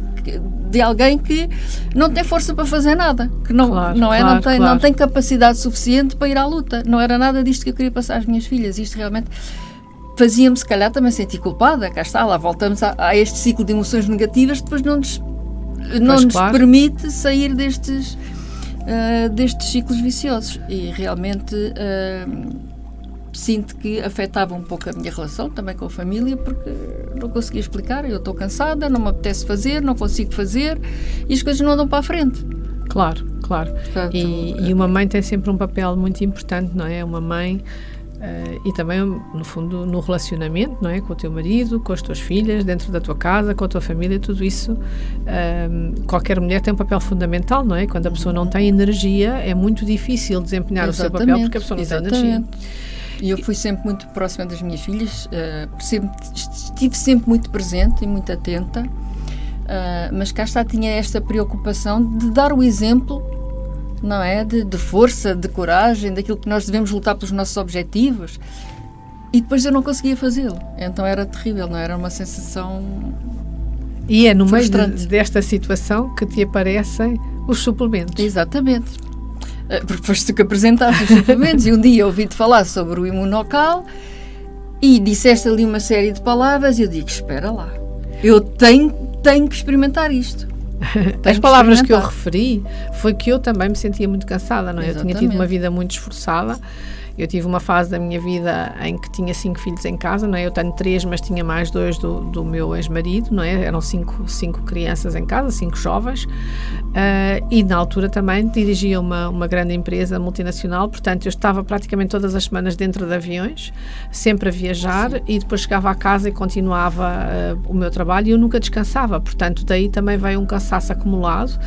De alguém que não tem força para fazer nada, que não, claro, não é, claro, não tem, claro. não tem capacidade suficiente para ir à luta. Não era nada disto que eu queria passar às minhas filhas. Isto realmente fazia-me se calhar também sentir culpada, cá está, lá voltamos a, a este ciclo de emoções negativas, depois não nos, não nos permite sair destes uh, destes ciclos viciosos e realmente uh, sinto que afetava um pouco a minha relação também com a família porque não conseguia explicar, eu estou cansada, não me apetece fazer, não consigo fazer e as coisas não andam para a frente. Claro, claro. Portanto, e, e uma mãe tem sempre um papel muito importante, não é? Uma mãe Uh, e também, no fundo, no relacionamento, não é? Com o teu marido, com as tuas filhas, dentro da tua casa, com a tua família, tudo isso. Uh, qualquer mulher tem um papel fundamental, não é? Quando a pessoa não tem energia, é muito difícil desempenhar Exatamente. o seu papel porque a pessoa não Exatamente. tem energia. E eu fui sempre muito próxima das minhas filhas, uh, sempre, estive sempre muito presente e muito atenta, mas cá está, tinha esta preocupação de dar o exemplo não é? De, de força, de coragem, daquilo que nós devemos lutar pelos nossos objetivos. E depois eu não conseguia fazê-lo. Então era terrível, não é? era uma sensação. E é no meio de, desta situação que te aparecem os suplementos. Exatamente. Eh, porque foste tu que apresentaste os suplementos e um dia ouvi-te falar sobre o imunocal e disseste ali uma série de palavras e eu digo: Espera lá, eu tenho, tenho que experimentar isto. As palavras que eu referi foi que eu também me sentia muito cansada, não é? Eu tinha tido uma vida muito esforçada eu tive uma fase da minha vida em que tinha cinco filhos em casa, não é? Eu tenho três, mas tinha mais dois do, do meu ex-marido, não é? Eram cinco, cinco crianças em casa, cinco jovens. Uh, e na altura também dirigia uma, uma grande empresa multinacional, portanto eu estava praticamente todas as semanas dentro de aviões, sempre a viajar Sim. e depois chegava à casa e continuava uh, o meu trabalho e eu nunca descansava. Portanto, daí também veio um cansaço acumulado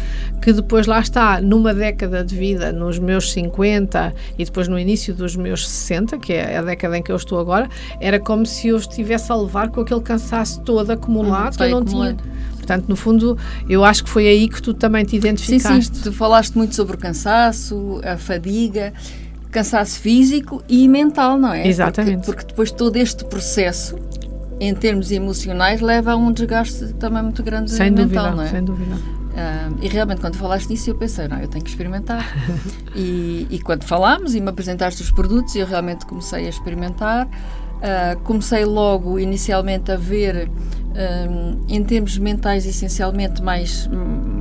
que depois lá está, numa década de vida, nos meus 50 e depois no início dos meus 60, que é a década em que eu estou agora, era como se eu estivesse a levar com aquele cansaço todo acumulado, hum, que eu não acumulado. tinha. Portanto, no fundo, eu acho que foi aí que tu também te identificaste. Sim, sim, tu falaste muito sobre o cansaço, a fadiga, cansaço físico e mental, não é? Exatamente. Porque, porque depois todo este processo, em termos emocionais, leva a um desgaste também muito grande sem mental, dúvida, não é? Sem dúvida. Uh, e realmente, quando falaste nisso, eu pensei, não, eu tenho que experimentar. e, e, quando falámos e me apresentaste os produtos, eu realmente comecei a experimentar. Uh, comecei logo, inicialmente, a ver, um, em termos mentais, essencialmente, mais,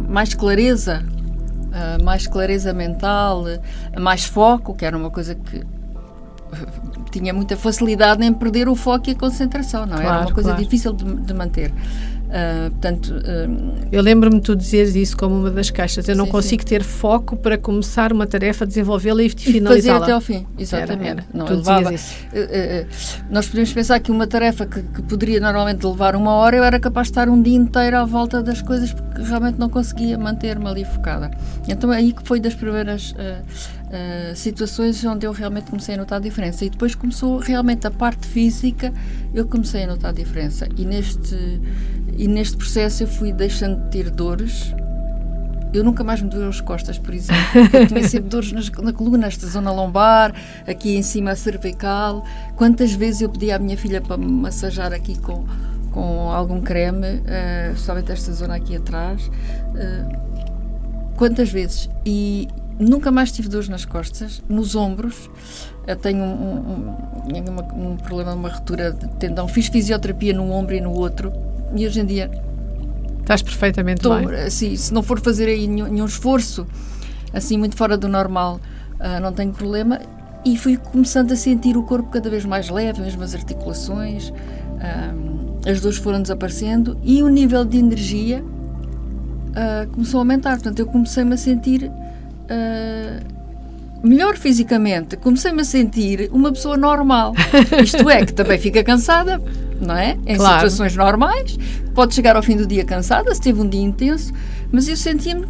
mais clareza, uh, mais clareza mental, mais foco, que era uma coisa que tinha muita facilidade em perder o foco e a concentração, não é? Era uma coisa claro. difícil de, de manter. Uh, portanto, uh, eu lembro-me tu dizeres isso como uma das caixas. Eu não sim, consigo sim. ter foco para começar uma tarefa, desenvolvê-la e finalizá-la. Fazer até ao fim, exatamente. Era, era. Não, tu levava, isso. Uh, nós podemos pensar que uma tarefa que, que, poderia normalmente levar uma hora, eu era capaz de estar um dia inteiro à volta das coisas porque realmente não conseguia manter-me ali focada. Então é aí que foi das primeiras situações onde eu realmente comecei a notar a diferença. E depois começou realmente a parte física, eu comecei a notar a diferença. E neste e neste processo eu fui deixando de ter dores. Eu nunca mais me doeu as costas, por exemplo. Eu tinha sempre dores nas, na coluna, nesta zona lombar, aqui em cima a cervical. Quantas vezes eu pedi à minha filha para me massajar aqui com, com algum creme, uh, especialmente esta zona aqui atrás. Uh, quantas vezes? E nunca mais tive dores nas costas, nos ombros. Eu tenho um, um, um, um problema, uma ruptura de tendão. Fiz fisioterapia num ombro e no outro e hoje em dia. Estás perfeitamente tô, bem. Assim, se não for fazer aí nenhum, nenhum esforço, assim, muito fora do normal, uh, não tenho problema. E fui começando a sentir o corpo cada vez mais leve, mesmo as articulações, uh, as dores foram desaparecendo e o nível de energia uh, começou a aumentar. Portanto, eu comecei-me a sentir melhor fisicamente, comecei-me a sentir uma pessoa normal. Isto é, que também fica cansada, não é? Em claro. situações normais, pode chegar ao fim do dia cansada, se teve um dia intenso, mas eu sentia-me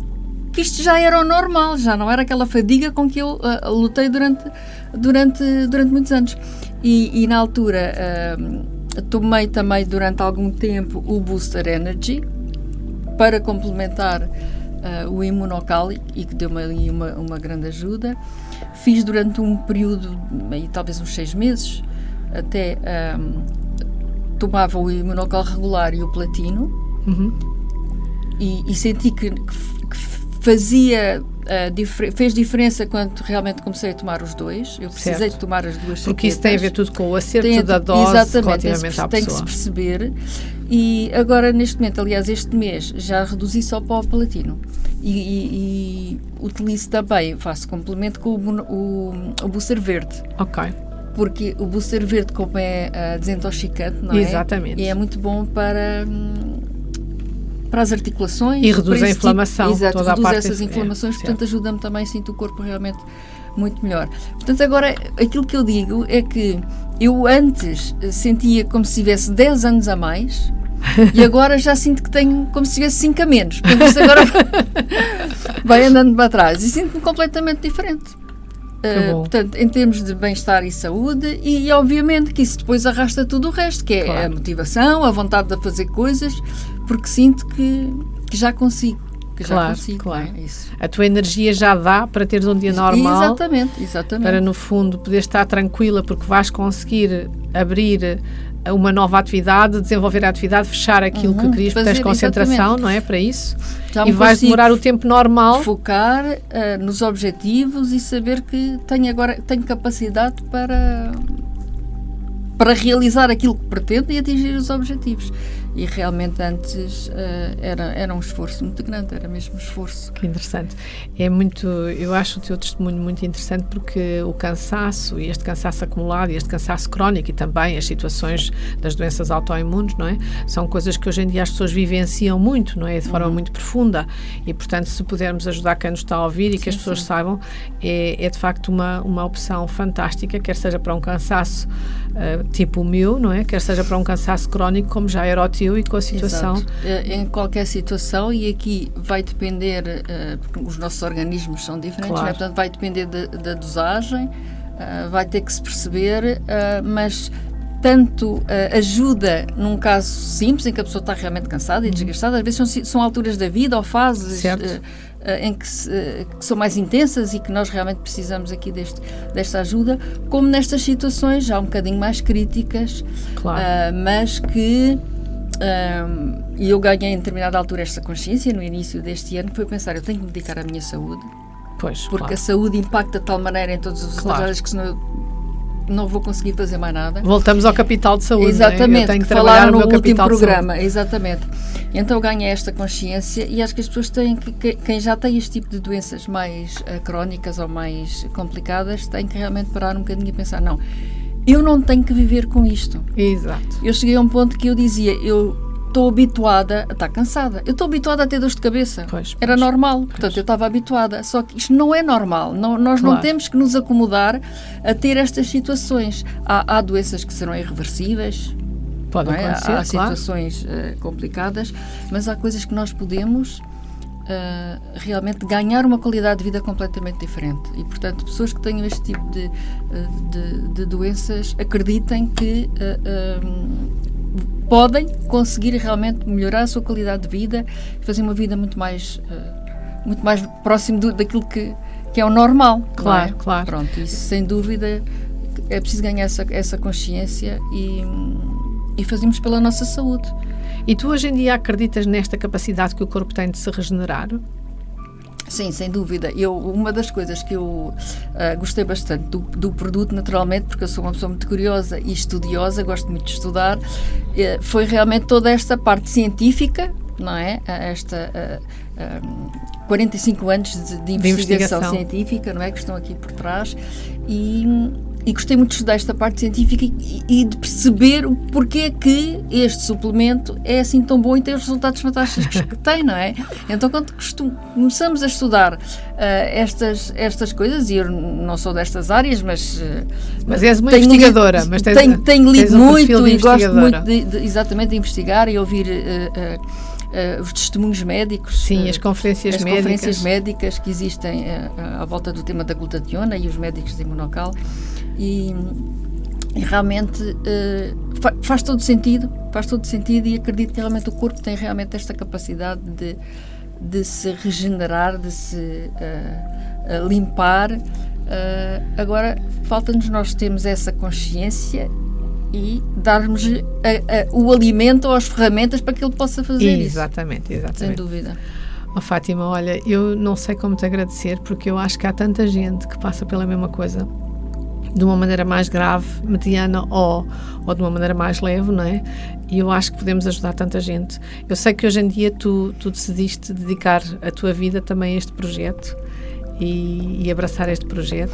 que isto já era o normal, já não era aquela fadiga com que eu uh, lutei durante, durante, durante muitos anos. E, e na altura uh, tomei também durante algum tempo o Booster Energy para complementar uh, o Imunocali e que deu-me ali uma, uma grande ajuda. Fiz durante um período, talvez uns seis meses, até um, tomava o Imunocal regular e o platino uhum. e, e, senti que, que fazia Uh, fez diferença quando realmente comecei a tomar os dois. Eu precisei certo. de tomar as duas Porque isso tem a ver tudo com o acerto tem, da dose exatamente, relativamente à tem que se perceber. E agora, neste momento, aliás, este mês, já reduzi só para o palatino. E, e, e utilizo também, faço complemento com o, o, o booster verde. Ok porque o booster verde, como é uh, desintoxicante, não é? Exatamente. E é muito bom para, hum, para as articulações. E reduz a inflamação. Tipo, exato, reduz essas inflamações, é, portanto ajuda-me também, sinto o corpo realmente muito melhor. Portanto, agora, aquilo que eu digo é que eu antes sentia como se tivesse 10 anos a mais e agora já sinto que tenho como se tivesse 5 a menos. Portanto, isso agora vai andando para trás e sinto-me completamente diferente. Uh, portanto, em termos de bem-estar e saúde, e, obviamente que isso depois arrasta tudo o resto, que é claro. a motivação, a vontade de fazer coisas, porque sinto que, que já consigo. Que claro, já consigo, claro. É? A tua energia já dá para teres um dia normal. Exatamente, exatamente. Para, no fundo, poder estar tranquila, porque vais conseguir abrir uma nova atividade, desenvolver a atividade, fechar aquilo uhum, que querias, porque tens concentração, exatamente. não é? Para isso. Já e vais demorar o tempo normal. Focar uh, nos objetivos e saber que tenho agora tenho capacidade para para realizar aquilo que pretendo e atingir os objetivos. E realmente antes uh, era, era um esforço muito grande, era mesmo um esforço. Que interessante. É muito, eu acho o teu testemunho muito interessante porque o cansaço, e este cansaço acumulado, e este cansaço crónico, e também as situações das doenças autoimunes, não é? São coisas que hoje em dia as pessoas vivenciam muito, não é? De forma uhum. muito profunda. E, portanto, se pudermos ajudar quem nos está a ouvir e sim, que as pessoas sim. saibam, é, é de facto uma, uma opção fantástica, quer seja para um cansaço uh, tipo o meu, não é? Quer seja para um cansaço crónico, como já era o teu e com a situação. Exato. Eh, em qualquer situação, e aqui vai depender, uh, porque os nossos organismos são diferentes, claro. né? portanto, vai depender de, da dosagem, uh, vai ter que se perceber, mas tanto uh, ajuda num caso simples em que a pessoa está realmente cansada e uhum. desgastada, às vezes são, são alturas da vida ou fases uh, em que, se, que, são mais intensas e que nós realmente precisamos aqui deste, desta ajuda, como nestas situações já um bocadinho mais críticas, claro. mas que e eu ganhei em determinada altura esta consciência no início deste ano, foi pensar, eu tenho que me dedicar à minha saúde, pois, porque claro. a saúde impacta de tal maneira em todos os claro. áreas que senão eu não vou conseguir fazer mais nada. Voltamos ao capital de saúde. Exatamente, é? tenho que falaram no último programa, exatamente. Então ganha esta consciência e acho que as pessoas têm que, que, quem já tem este tipo de doenças mais uh, crónicas ou mais complicadas, tem que realmente parar um bocadinho e pensar, não, eu não tenho que viver com isto. Exato. Eu cheguei a um ponto que eu dizia, eu estou habituada a estar cansada. Eu estou habituada a ter dores de cabeça. Pois, pois, Era normal. Pois. Portanto, eu estava habituada. Só que isto não é normal. Não, nós claro. não temos que nos acomodar a ter estas situações. Há, há doenças que serão irreversíveis. Pode é? acontecer, Há, há claro. situações uh, complicadas, mas há coisas que nós podemos uh, realmente ganhar uma qualidade de vida completamente diferente. E, portanto, pessoas que tenham este tipo de, eh, de, de doenças acreditem que podem conseguir realmente melhorar a sua qualidade de vida e fazer uma vida muito mais, uh, muito mais próximo do, daquilo que, que é o normal. Claro, é? claro. Pronto, isso sem dúvida é preciso ganhar essa, essa consciência e, e fazemos pela nossa saúde. E tu hoje em dia acreditas nesta capacidade que o corpo tem de se regenerar? Sim, sem dúvida. Eu, uma das coisas que eu uh, gostei bastante do, do, produto, naturalmente, porque eu sou uma pessoa muito curiosa e estudiosa, gosto muito de estudar, uh, foi realmente toda esta parte científica, não é? Esta uh, 45 anos de, de, investigação de, investigação científica, não é? Que estão aqui por trás e e gostei muito de estudar esta parte científica e, e, de perceber o porquê que este suplemento é assim tão bom e tem os resultados fantásticos que tem, não é? Então, quando começamos a estudar uh, estas, estas coisas, e eu não sou destas áreas, mas. Uh, mas és uma investigadora, mas tens, tenho, tenho lido um muito e gosto muito de, de, exatamente de investigar e ouvir. Uh, Uh, os testemunhos médicos. Sim, as conferências as médicas. conferências médicas que existem uh, à volta do tema da glutationa e os médicos de imunocal. E, e realmente fa faz todo sentido, faz todo sentido e acredito que realmente o corpo tem realmente esta capacidade de, de se regenerar, de se limpar. agora, falta-nos nós termos essa consciência e darmos-lhe o alimento ou as ferramentas para que ele possa fazer exatamente, isso. Exatamente, exatamente. Sem dúvida. Oh, Fátima, olha, eu não sei como te agradecer porque eu acho que há tanta gente que passa pela mesma coisa de uma maneira mais grave, mediana ou, ou de uma maneira mais leve, não é? E eu acho que podemos ajudar tanta gente. Eu sei que hoje em dia tu, tu decidiste dedicar a tua vida também a este projeto e, e abraçar este projeto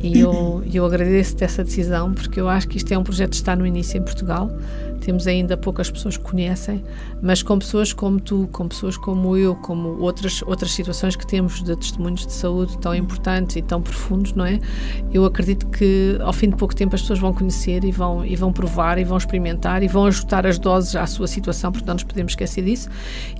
e eu, eu agradeço-te essa decisão porque eu acho que isto é um projeto que está no início em Portugal temos ainda poucas pessoas que conhecem, mas com pessoas como tu, com pessoas como eu, como outras, outras situações que temos de testemunhos de saúde tão importantes e tão profundos, não é? Eu acredito que ao fim de pouco tempo as pessoas vão conhecer e vão, e vão provar e vão experimentar e vão ajustar as doses à sua situação, porque não nos podemos esquecer disso,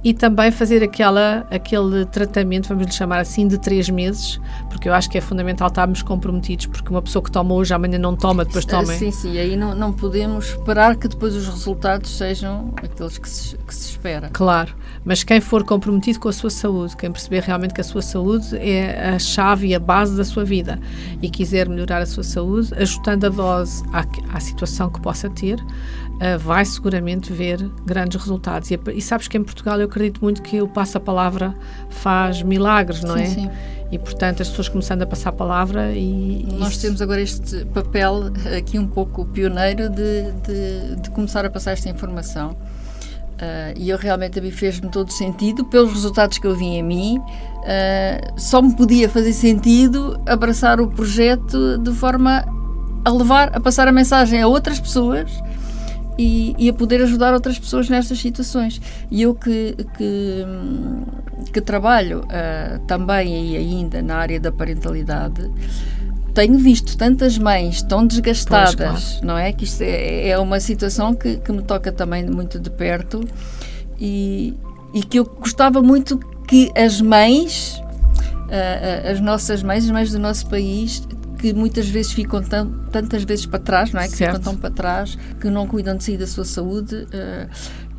e também fazer aquela, aquele tratamento, vamos lhe chamar assim, de três meses, porque eu acho que é fundamental estarmos comprometidos, porque uma pessoa que toma hoje, amanhã não toma, depois toma. Sim, sim, aí não, não podemos esperar que depois os resultados sejam aqueles que se, que se espera. Claro, mas quem for comprometido com a sua saúde, quem perceber realmente que a sua saúde é a chave e a base da sua vida e quiser melhorar a sua saúde, ajustando a dose à, à situação que possa ter, uh, vai seguramente ver grandes resultados. E, e, sabes que em Portugal eu acredito muito que o passo-a-palavra faz milagres, não sim, é? Sim. E portanto as pessoas começando a passar a palavra e. Nós isso... temos agora este papel aqui um pouco pioneiro de, de, de começar a passar esta informação. Uh, e eu realmente a mim fez-me todo sentido pelos resultados que eu vi em mim. Uh, só me podia fazer sentido abraçar o projeto de forma a levar, a passar a mensagem a outras pessoas e, e, a poder ajudar outras pessoas nestas situações. E eu que, que, que trabalho uh, também e ainda na área da parentalidade, tenho visto tantas mães tão desgastadas, pois, claro. não é? Que isto é, é uma situação que, que, me toca também muito de perto e, e que eu gostava muito que as mães, uh, as nossas mães, as mães do nosso país, que muitas vezes ficam tão, tantas vezes para trás, não é? Que certo. ficam tão para trás, que não cuidam de si da sua saúde, uh,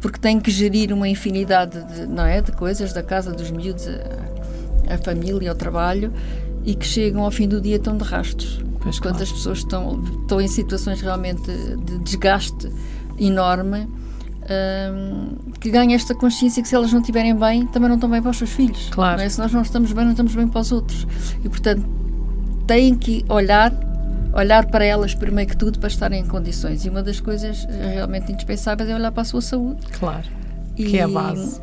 porque têm que gerir uma infinidade de, não é? de coisas, da casa dos miúdos, a, a família, ao trabalho, e que chegam ao fim do dia tão de rastos. Pois Quantas claro. pessoas estão, estão em situações realmente de desgaste enorme, um, que ganham esta consciência que se elas não estiverem bem, também não estão bem para os seus filhos. Claro. É? Se nós não estamos bem, não estamos bem para os outros. E, portanto, têm que olhar olhar para elas primeiro que tudo para estarem em condições. E uma das coisas realmente indispensáveis é olhar para a sua saúde. Claro. E, que é a base.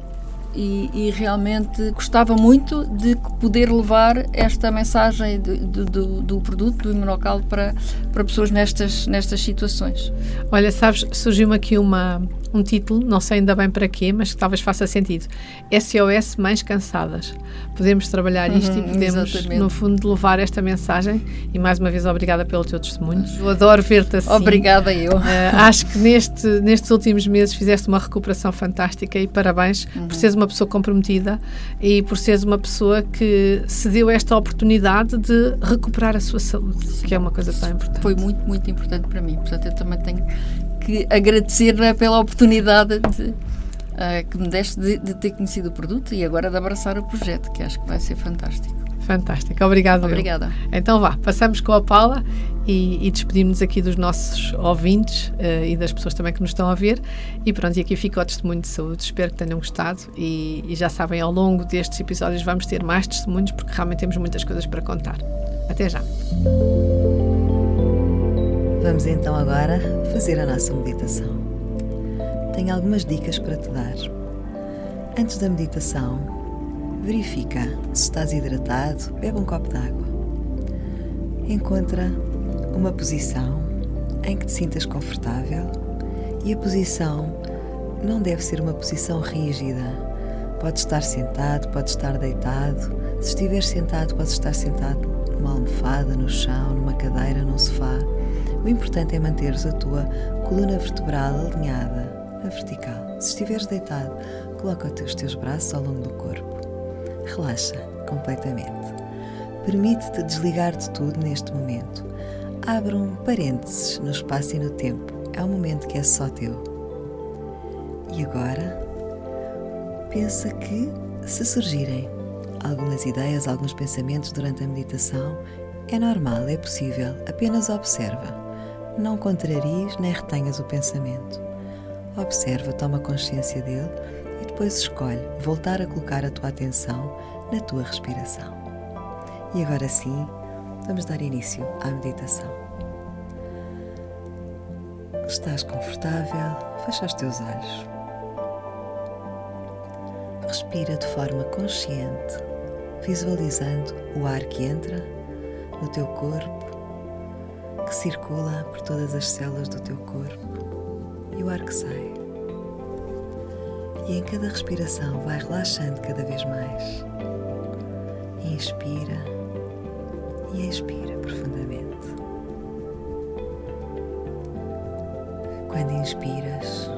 E, e, realmente gostava muito de poder levar esta mensagem do, do, do produto, do imunocal, para, para pessoas nestas, nestas situações. Olha, sabes, surgiu-me aqui uma, um título, não sei ainda bem para quê, mas que talvez faça sentido. SOS Mães Cansadas. Podemos trabalhar isto uhum, e podemos, exatamente. no fundo, levar esta mensagem. E mais uma vez, obrigada pelo teu testemunho. Eu adoro ver-te assim. Obrigada, eu. Uh, acho que neste, nestes últimos meses fizeste uma recuperação fantástica e parabéns uhum. por seres uma pessoa comprometida e por seres uma pessoa que se deu esta oportunidade de recuperar a sua saúde, Sim. que é uma coisa tão importante. Foi muito, muito importante para mim. Portanto, eu também tenho que agradecer é, pela oportunidade de, uh, que me deste de, de, ter conhecido o produto e agora de abraçar o projeto, que acho que vai ser fantástico. Fantástico, obrigada. Obrigada. Então vá, passamos com a Paula e, e despedimos-nos aqui dos nossos ouvintes uh, e das pessoas também que nos estão a ver. E pronto, e aqui fica o testemunho de saúde. Espero que tenham gostado. E, e já sabem, ao longo destes episódios vamos ter mais testemunhos porque realmente temos muitas coisas para contar. Até já. Vamos então agora fazer a nossa meditação. Tenho algumas dicas para te dar. Antes da meditação, verifica se estás hidratado, bebe um copo de água. Encontra uma posição em que te sintas confortável e a posição não deve ser uma posição rígida. Pode estar sentado, pode estar deitado. Se estiver sentado, pode estar sentado numa almofada, no chão, numa cadeira, num sofá. O importante é manteres a tua coluna vertebral alinhada na vertical. Se estiveres deitado, coloca os teus braços ao longo do corpo. Relaxa completamente. Permite-te desligar de tudo neste momento. Abre um parênteses no espaço e no tempo. É um momento que é só teu. E agora, pensa que, se surgirem algumas ideias, alguns pensamentos durante a meditação, é normal, é possível, apenas observa. Não contraries nem retenhas o pensamento. Observa, toma consciência dele e depois escolhe voltar a colocar a tua atenção na tua respiração. E agora sim, vamos dar início à meditação. Estás confortável? Fecha os teus olhos. Respira de forma consciente, visualizando o ar que entra no teu corpo que circula por todas as células do teu corpo e o ar que sai. E em cada respiração vai relaxando cada vez mais. Inspira e expira profundamente. Quando inspiras,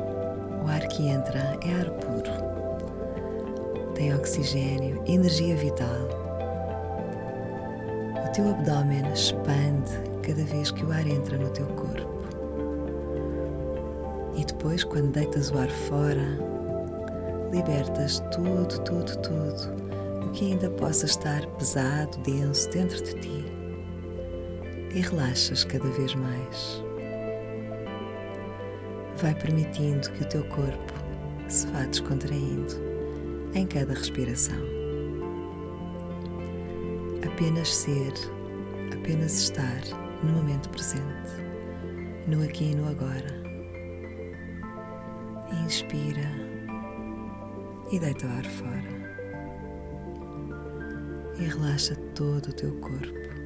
o ar que entra é ar puro. Tem oxigênio, energia vital. O teu abdômen expande cada vez que o ar entra no teu corpo. E depois, quando deitas o ar fora, libertas tudo, tudo, tudo o que ainda possa estar pesado, denso dentro de ti. E relaxas cada vez mais. Vai permitindo que o teu corpo se vá descontraindo em cada respiração. Apenas ser, apenas estar no momento presente, no aqui e no agora. Inspira e deita o ar fora. E relaxa todo o teu corpo.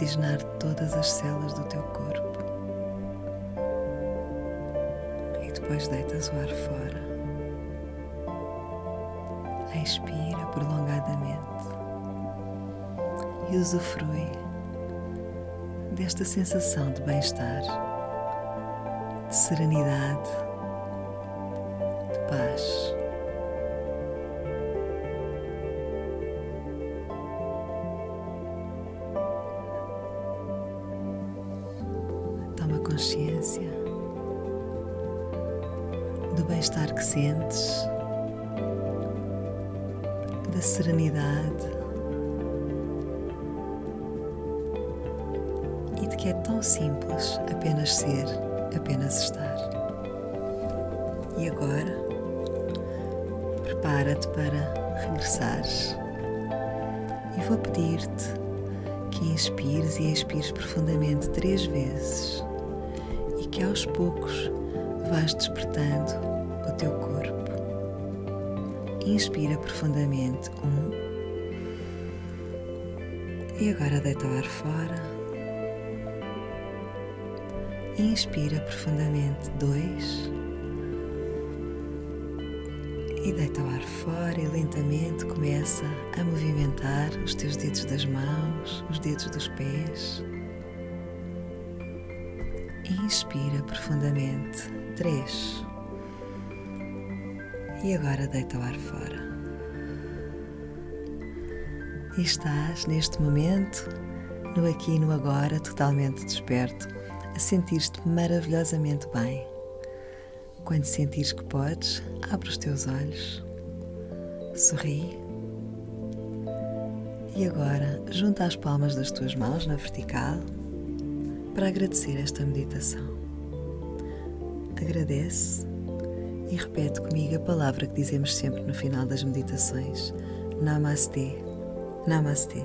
Oxigenar todas as células do teu corpo. E depois deitas o ar fora. Expira prolongadamente e usufrui desta sensação de bem-estar, de serenidade, do bem-estar que sentes, da serenidade que é tão simples apenas ser, apenas estar. E agora, prepara-te para regressares. E vou pedir-te que inspires e expires profundamente três vezes e que aos poucos vás despertando o teu corpo. Inspira profundamente um e agora deita o ar fora. Inspira profundamente dois e deita o ar fora e lentamente começa a movimentar os teus dedos das mãos, os dedos dos pés. Inspira profundamente três e agora deita o ar fora. E estás neste momento, no aqui e no agora, totalmente desperto a sentir-te maravilhosamente bem. Quando sentires que podes, abre os teus olhos, sorri e agora junta as palmas das tuas mãos na vertical para agradecer esta meditação. Agradece e repete comigo a palavra que dizemos sempre no final das meditações: Namastê, Namastê.